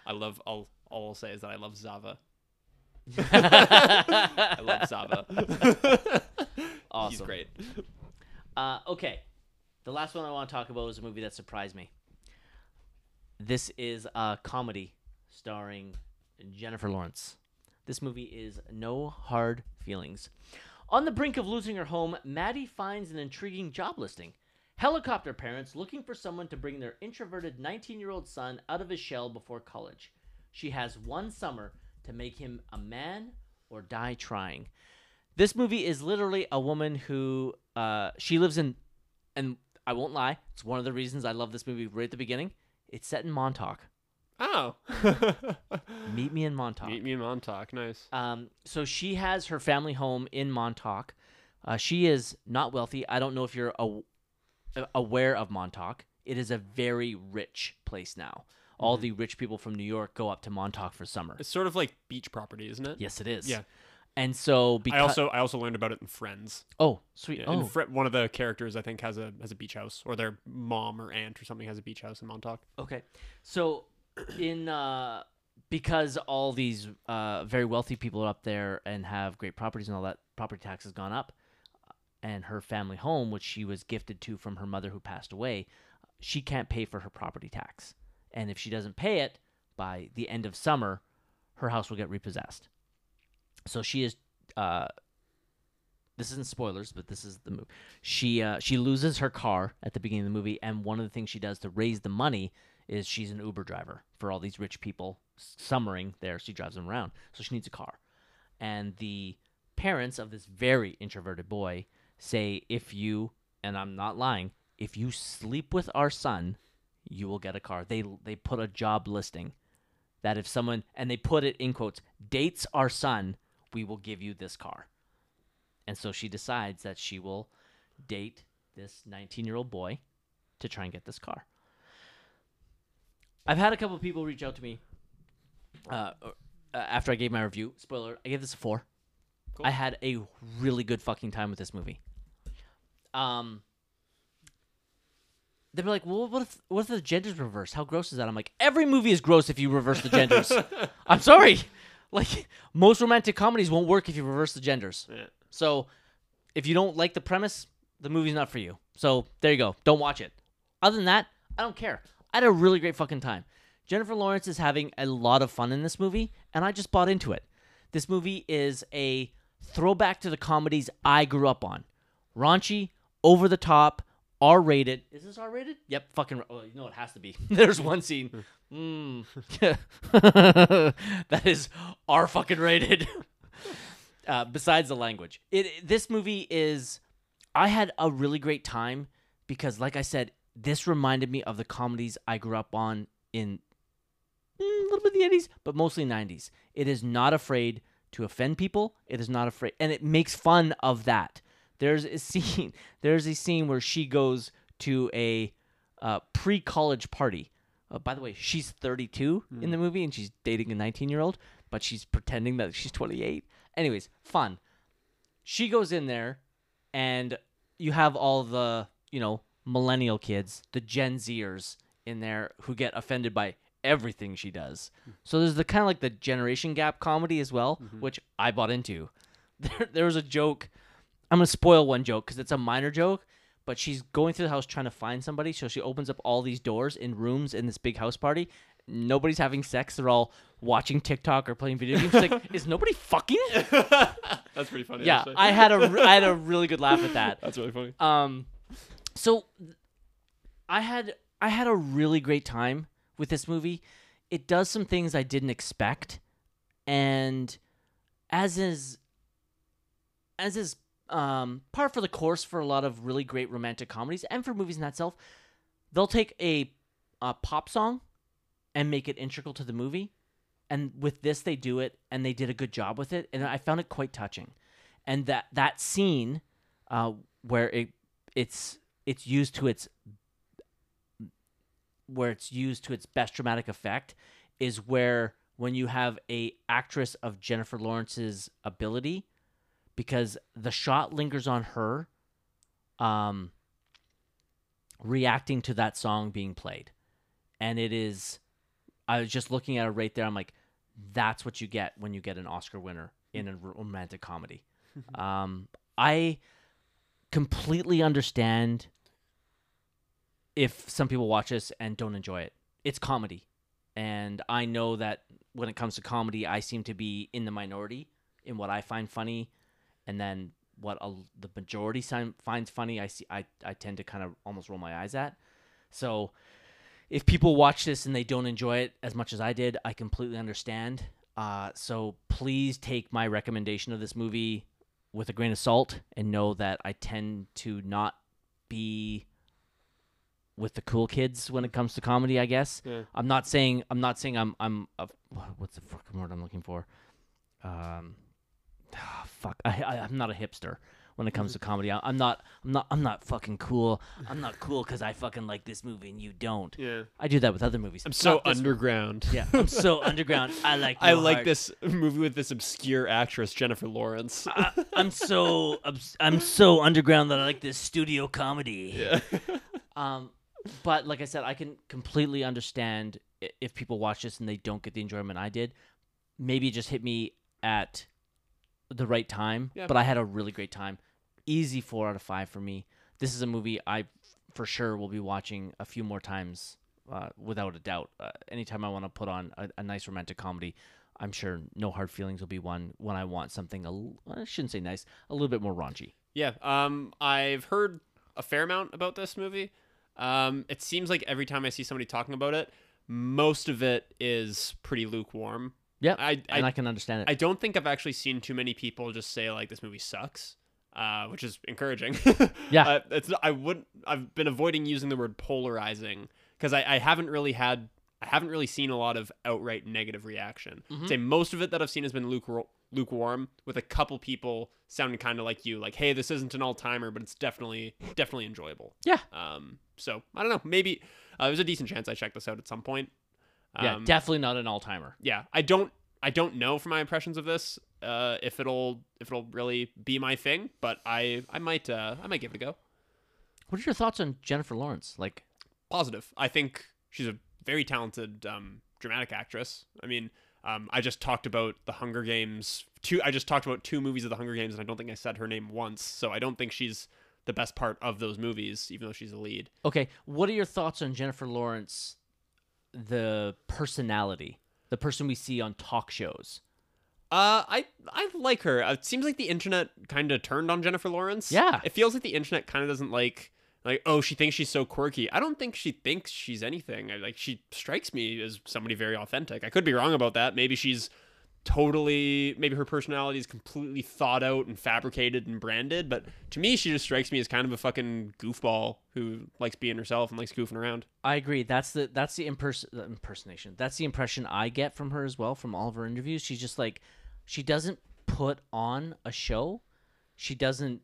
I love. All all I'll say is that I love Zava. I love Zava.
Awesome.
He's great.
Uh, okay. The last one I want to talk about is a movie that surprised me. This is a comedy starring Jennifer Lawrence. This movie is No Hard Feelings. On the brink of losing her home, Maddie finds an intriguing job listing. Helicopter parents looking for someone to bring their introverted 19 year old son out of his shell before college. She has one summer to make him a man or die trying. This movie is literally a woman who uh, she lives in, and I won't lie, it's one of the reasons I love this movie right at the beginning. It's set in Montauk.
Oh.
Meet me in Montauk.
Meet me in Montauk. Nice.
Um, so she has her family home in Montauk. Uh, she is not wealthy. I don't know if you're aw- aware of Montauk. It is a very rich place now. All the rich people from New York go up to Montauk for summer.
It's sort of like beach property, isn't it?
Yes, it is.
Yeah.
And so because
I also I also learned about it in Friends.
oh sweet
Yeah,
oh
Fre- one of the characters I think has a has a beach house, or their mom or aunt or something has a beach house in Montauk.
Okay. So in uh because all these uh very wealthy people are up there and have great properties and all that property tax has gone up and her family home which she was gifted to from her mother who passed away she can't pay for her property tax and if she doesn't pay it by the end of summer her house will get repossessed so she is uh this isn't spoilers, but this is the movie. She uh, she loses her car at the beginning of the movie, and one of the things she does to raise the money is she's an Uber driver for all these rich people summering there. She drives them around, so she needs a car. And the parents of this very introverted boy say, "If you and I'm not lying, if you sleep with our son, you will get a car." They they put a job listing that if someone and they put it in quotes dates our son, we will give you this car. And so she decides that she will date this 19 year old boy to try and get this car. I've had a couple of people reach out to me uh, uh, after I gave my review. Spoiler, I gave this a four. I had a really good fucking time with this movie. Um, they'd be like, "Well, what if what if the genders reverse? How gross is that?" I'm like, "Every movie is gross if you reverse the genders." I'm sorry, like most romantic comedies won't work if you reverse the genders.
Yeah.
So, if you don't like the premise, the movie's not for you. So there you go. Don't watch it. Other than that, I don't care. I had a really great fucking time. Jennifer Lawrence is having a lot of fun in this movie, and I just bought into it. This movie is a throwback to the comedies I grew up on. Raunchy, over the top, R rated. Is this R rated? Yep, fucking. Oh, you know it has to be. There's one scene. Mm. that is R fucking rated. uh, besides the language, it this movie is. I had a really great time because, like I said, this reminded me of the comedies I grew up on in mm, a little bit of the 80s, but mostly 90s. It is not afraid to offend people. It is not afraid, and it makes fun of that. There's a scene. There's a scene where she goes to a uh, pre-college party. Uh, by the way, she's 32 in the movie, and she's dating a 19-year-old, but she's pretending that she's 28. Anyways, fun. She goes in there, and you have all the you know millennial kids, the Gen Zers in there who get offended by everything she does. So there's the kind of like the generation gap comedy as well, which I bought into. There, there was a joke. I'm gonna spoil one joke because it's a minor joke, but she's going through the house trying to find somebody. So she opens up all these doors in rooms in this big house party. Nobody's having sex. They're all watching TikTok or playing video games. Like, is nobody fucking?
That's pretty funny.
yeah,
actually.
I had a I had a really good laugh at that.
That's really funny.
Um, so I had I had a really great time with this movie. It does some things I didn't expect, and as is as is um, par for the course for a lot of really great romantic comedies and for movies in that self, they'll take a, a pop song and make it integral to the movie. And with this, they do it, and they did a good job with it, and I found it quite touching. And that that scene, uh, where it it's it's used to its where it's used to its best dramatic effect, is where when you have a actress of Jennifer Lawrence's ability, because the shot lingers on her, um, reacting to that song being played, and it is. I was just looking at it right there. I'm like, that's what you get when you get an Oscar winner in a romantic comedy. um, I completely understand if some people watch this and don't enjoy it. it's comedy, and I know that when it comes to comedy, I seem to be in the minority in what I find funny, and then what a, the majority finds funny, I see I I tend to kind of almost roll my eyes at. So if people watch this and they don't enjoy it as much as I did, I completely understand. Uh, so please take my recommendation of this movie with a grain of salt and know that I tend to not be with the cool kids when it comes to comedy. I guess
Yeah.
I'm not saying I'm not saying I'm I'm a, what's the fucking word I'm looking for. Um, ah, fuck, I, I I'm not a hipster when it comes to comedy. I, I'm not I'm not I'm not fucking cool. I'm not cool because I fucking like this movie and you don't.
Yeah.
I do that with other movies.
I'm so
Not this-
underground.
Yeah, I'm so underground. I like.
I like
heart.
this movie with this obscure actress Jennifer Lawrence.
I, I'm so I'm so underground that I like this studio comedy.
yeah.
Um, but like I said, I can completely understand if people watch this and they don't get the enjoyment I did. Maybe it just hit me at the right time.
Yeah.
But I had a really great time. Easy four out of five for me. This is a movie I for sure will be watching a few more times, uh, without a doubt. Uh, anytime I want to put on a, a nice romantic comedy, I'm sure No Hard Feelings will be one when I want something. I shouldn't say nice, a little bit more raunchy.
Yeah, um, I've heard a fair amount about this movie. Um, it seems like every time I see somebody talking about it, most of it is pretty lukewarm.
Yeah,
I-
and
I-
I can understand it.
I don't think I've actually seen too many people just say like this movie sucks, uh, which is encouraging.
Yeah.
uh, it's I would I've been avoiding using the word polarizing because I, I haven't really had I haven't really seen a lot of outright negative reaction.
Mm-hmm.
Say most of it that I've seen has been lukewarm, lukewarm with a couple people sounding kind of like you, like hey, this isn't an all timer, but it's definitely definitely enjoyable.
yeah,
Um, so I don't know, maybe uh, there's a decent chance I check this out at some point.
yeah,
Um,
definitely not an all timer.
yeah i don't i don't know from my impressions of this uh if it'll if it'll really be my thing but i i might uh i might give it a go
What are your thoughts on Jennifer Lawrence? Like,
positive i think she's a very talented um dramatic actress i mean um i just talked about the hunger games two i just talked about two movies of the hunger games and i don't think i said her name once so i don't think she's the best part of those movies even though she's the lead
okay, what are your thoughts on Jennifer Lawrence, the personality, the person we see on talk shows?
Uh, I I like her. Uh, It seems like the internet kind of turned on Jennifer Lawrence.
Yeah.
it feels like the internet kind of doesn't like like oh she thinks she's so quirky. I don't think she thinks she's anything. I, like she strikes me as somebody very authentic. I could be wrong about that. Maybe she's totally maybe her personality is completely thought out and fabricated and branded. But to me, she just strikes me as kind of a fucking goofball who likes being herself and likes goofing around.
I agree. That's the that's the impers- the impersonation. That's the impression I get from her as well from all of her interviews. She's just like she doesn't put on a show. She doesn't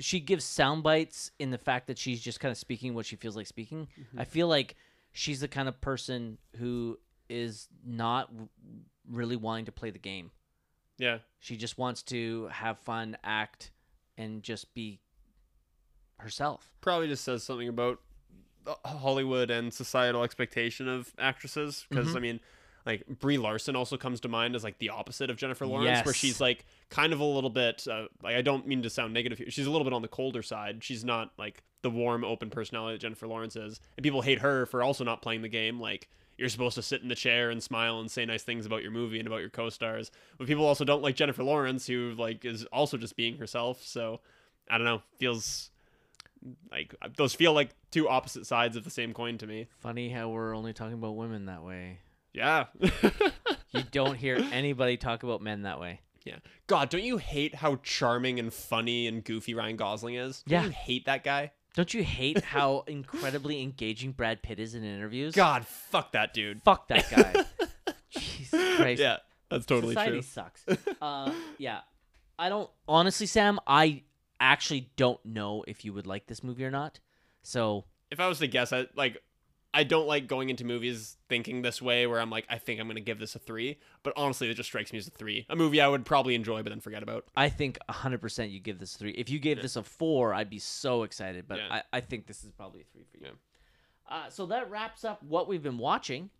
she gives sound bites in the fact that she's just kind of speaking what she feels like speaking. I feel like she's the kind of person who is not really wanting to play the game.
Yeah,
She just wants to have fun, act, and just be herself.
probably just says something about uh, Hollywood and societal expectation of actresses. Because
Mm-hmm.
I mean, like Brie Larson also comes to mind as like the opposite of Jennifer Lawrence, where she's like kind of a little bit uh, like I don't mean to sound negative here. She's a little bit on the colder side. She's not like the warm, open personality that Jennifer Lawrence is, and people hate her for also not playing the game. Like you're supposed to sit in the chair and smile and say nice things about your movie and about your co-stars. But people also don't like Jennifer Lawrence, who like is also just being herself. So I don't know, feels like those feel like two opposite sides of the same coin to me.
Funny how we're only talking about women that way.
Yeah.
You don't hear anybody talk about men that way.
yeah. God, don't you hate how charming and funny and goofy Ryan Gosling is? Don't
Yeah.
you hate that guy?
Don't you hate how incredibly engaging Brad Pitt is in interviews?
God, fuck that dude.
Fuck that guy. Jesus Christ.
Yeah, that's totally true.
Society
true.
sucks. Uh, yeah. I don't honestly, Sam. I actually don't know if you would like this movie or not. So
If I was to guess, I like I don't like going into movies thinking this way where I'm like, I think I'm gonna give this a three. But honestly, it just strikes me as a three. A movie I would probably enjoy but then forget about.
I think 100% you give this a three. If you gave this a four, I'd be so excited. But
Yeah.
I, I think this is probably a three for you.
Yeah.
Uh, so that wraps up what we've been watching.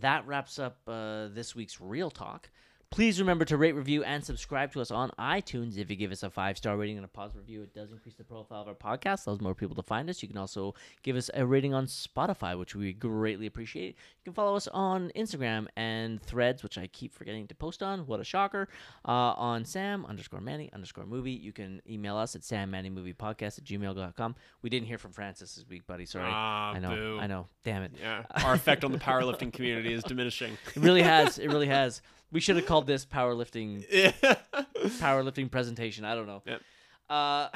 That wraps up uh, this week's Reel Talk. Please remember to rate, review, and subscribe to us on iTunes. If you give us a five star rating and a positive review, it does increase the profile of our podcast, allows more people to find us. You can also give us a rating on Spotify, which we greatly appreciate. You can follow us on Instagram and Threads, which I keep forgetting to post on. What a shocker! Uh, on Sam underscore Manny underscore movie. You can email us at sammanymoviepodcast at gmail.com. We didn't hear from Francis this week, buddy. Sorry.
Ah,
I know.
boo.
I know. Damn it.
Yeah, our effect on the powerlifting community is diminishing.
It really has. It really has. We should have called this powerlifting
Yeah.
powerlifting presentation. I don't know.
Yep.
Uh,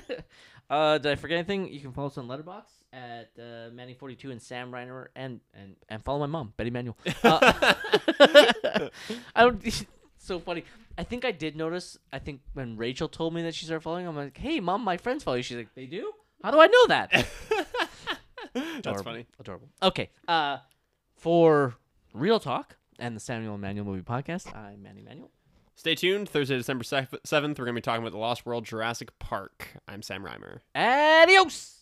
uh, did I forget anything? You can follow us on Letterboxd at uh, Manny42 and Sam Reiner and, and and follow my mom, Betty Manuel. Uh, I don't. So funny. I think I did notice. I think when Rachel told me that she started following, I'm like, "Hey, mom, my friends follow you." She's like, "They do? How do I know that?"
That's
Adorable.
funny.
Adorable. Okay. Uh, for reel talk and the Samuel Manuel Movie Podcast, I'm Manny Manuel.
Stay tuned. Thursday, December seventh. We're going to be talking about the Lost World Jurassic Park. I'm Sam Reimer.
Adios.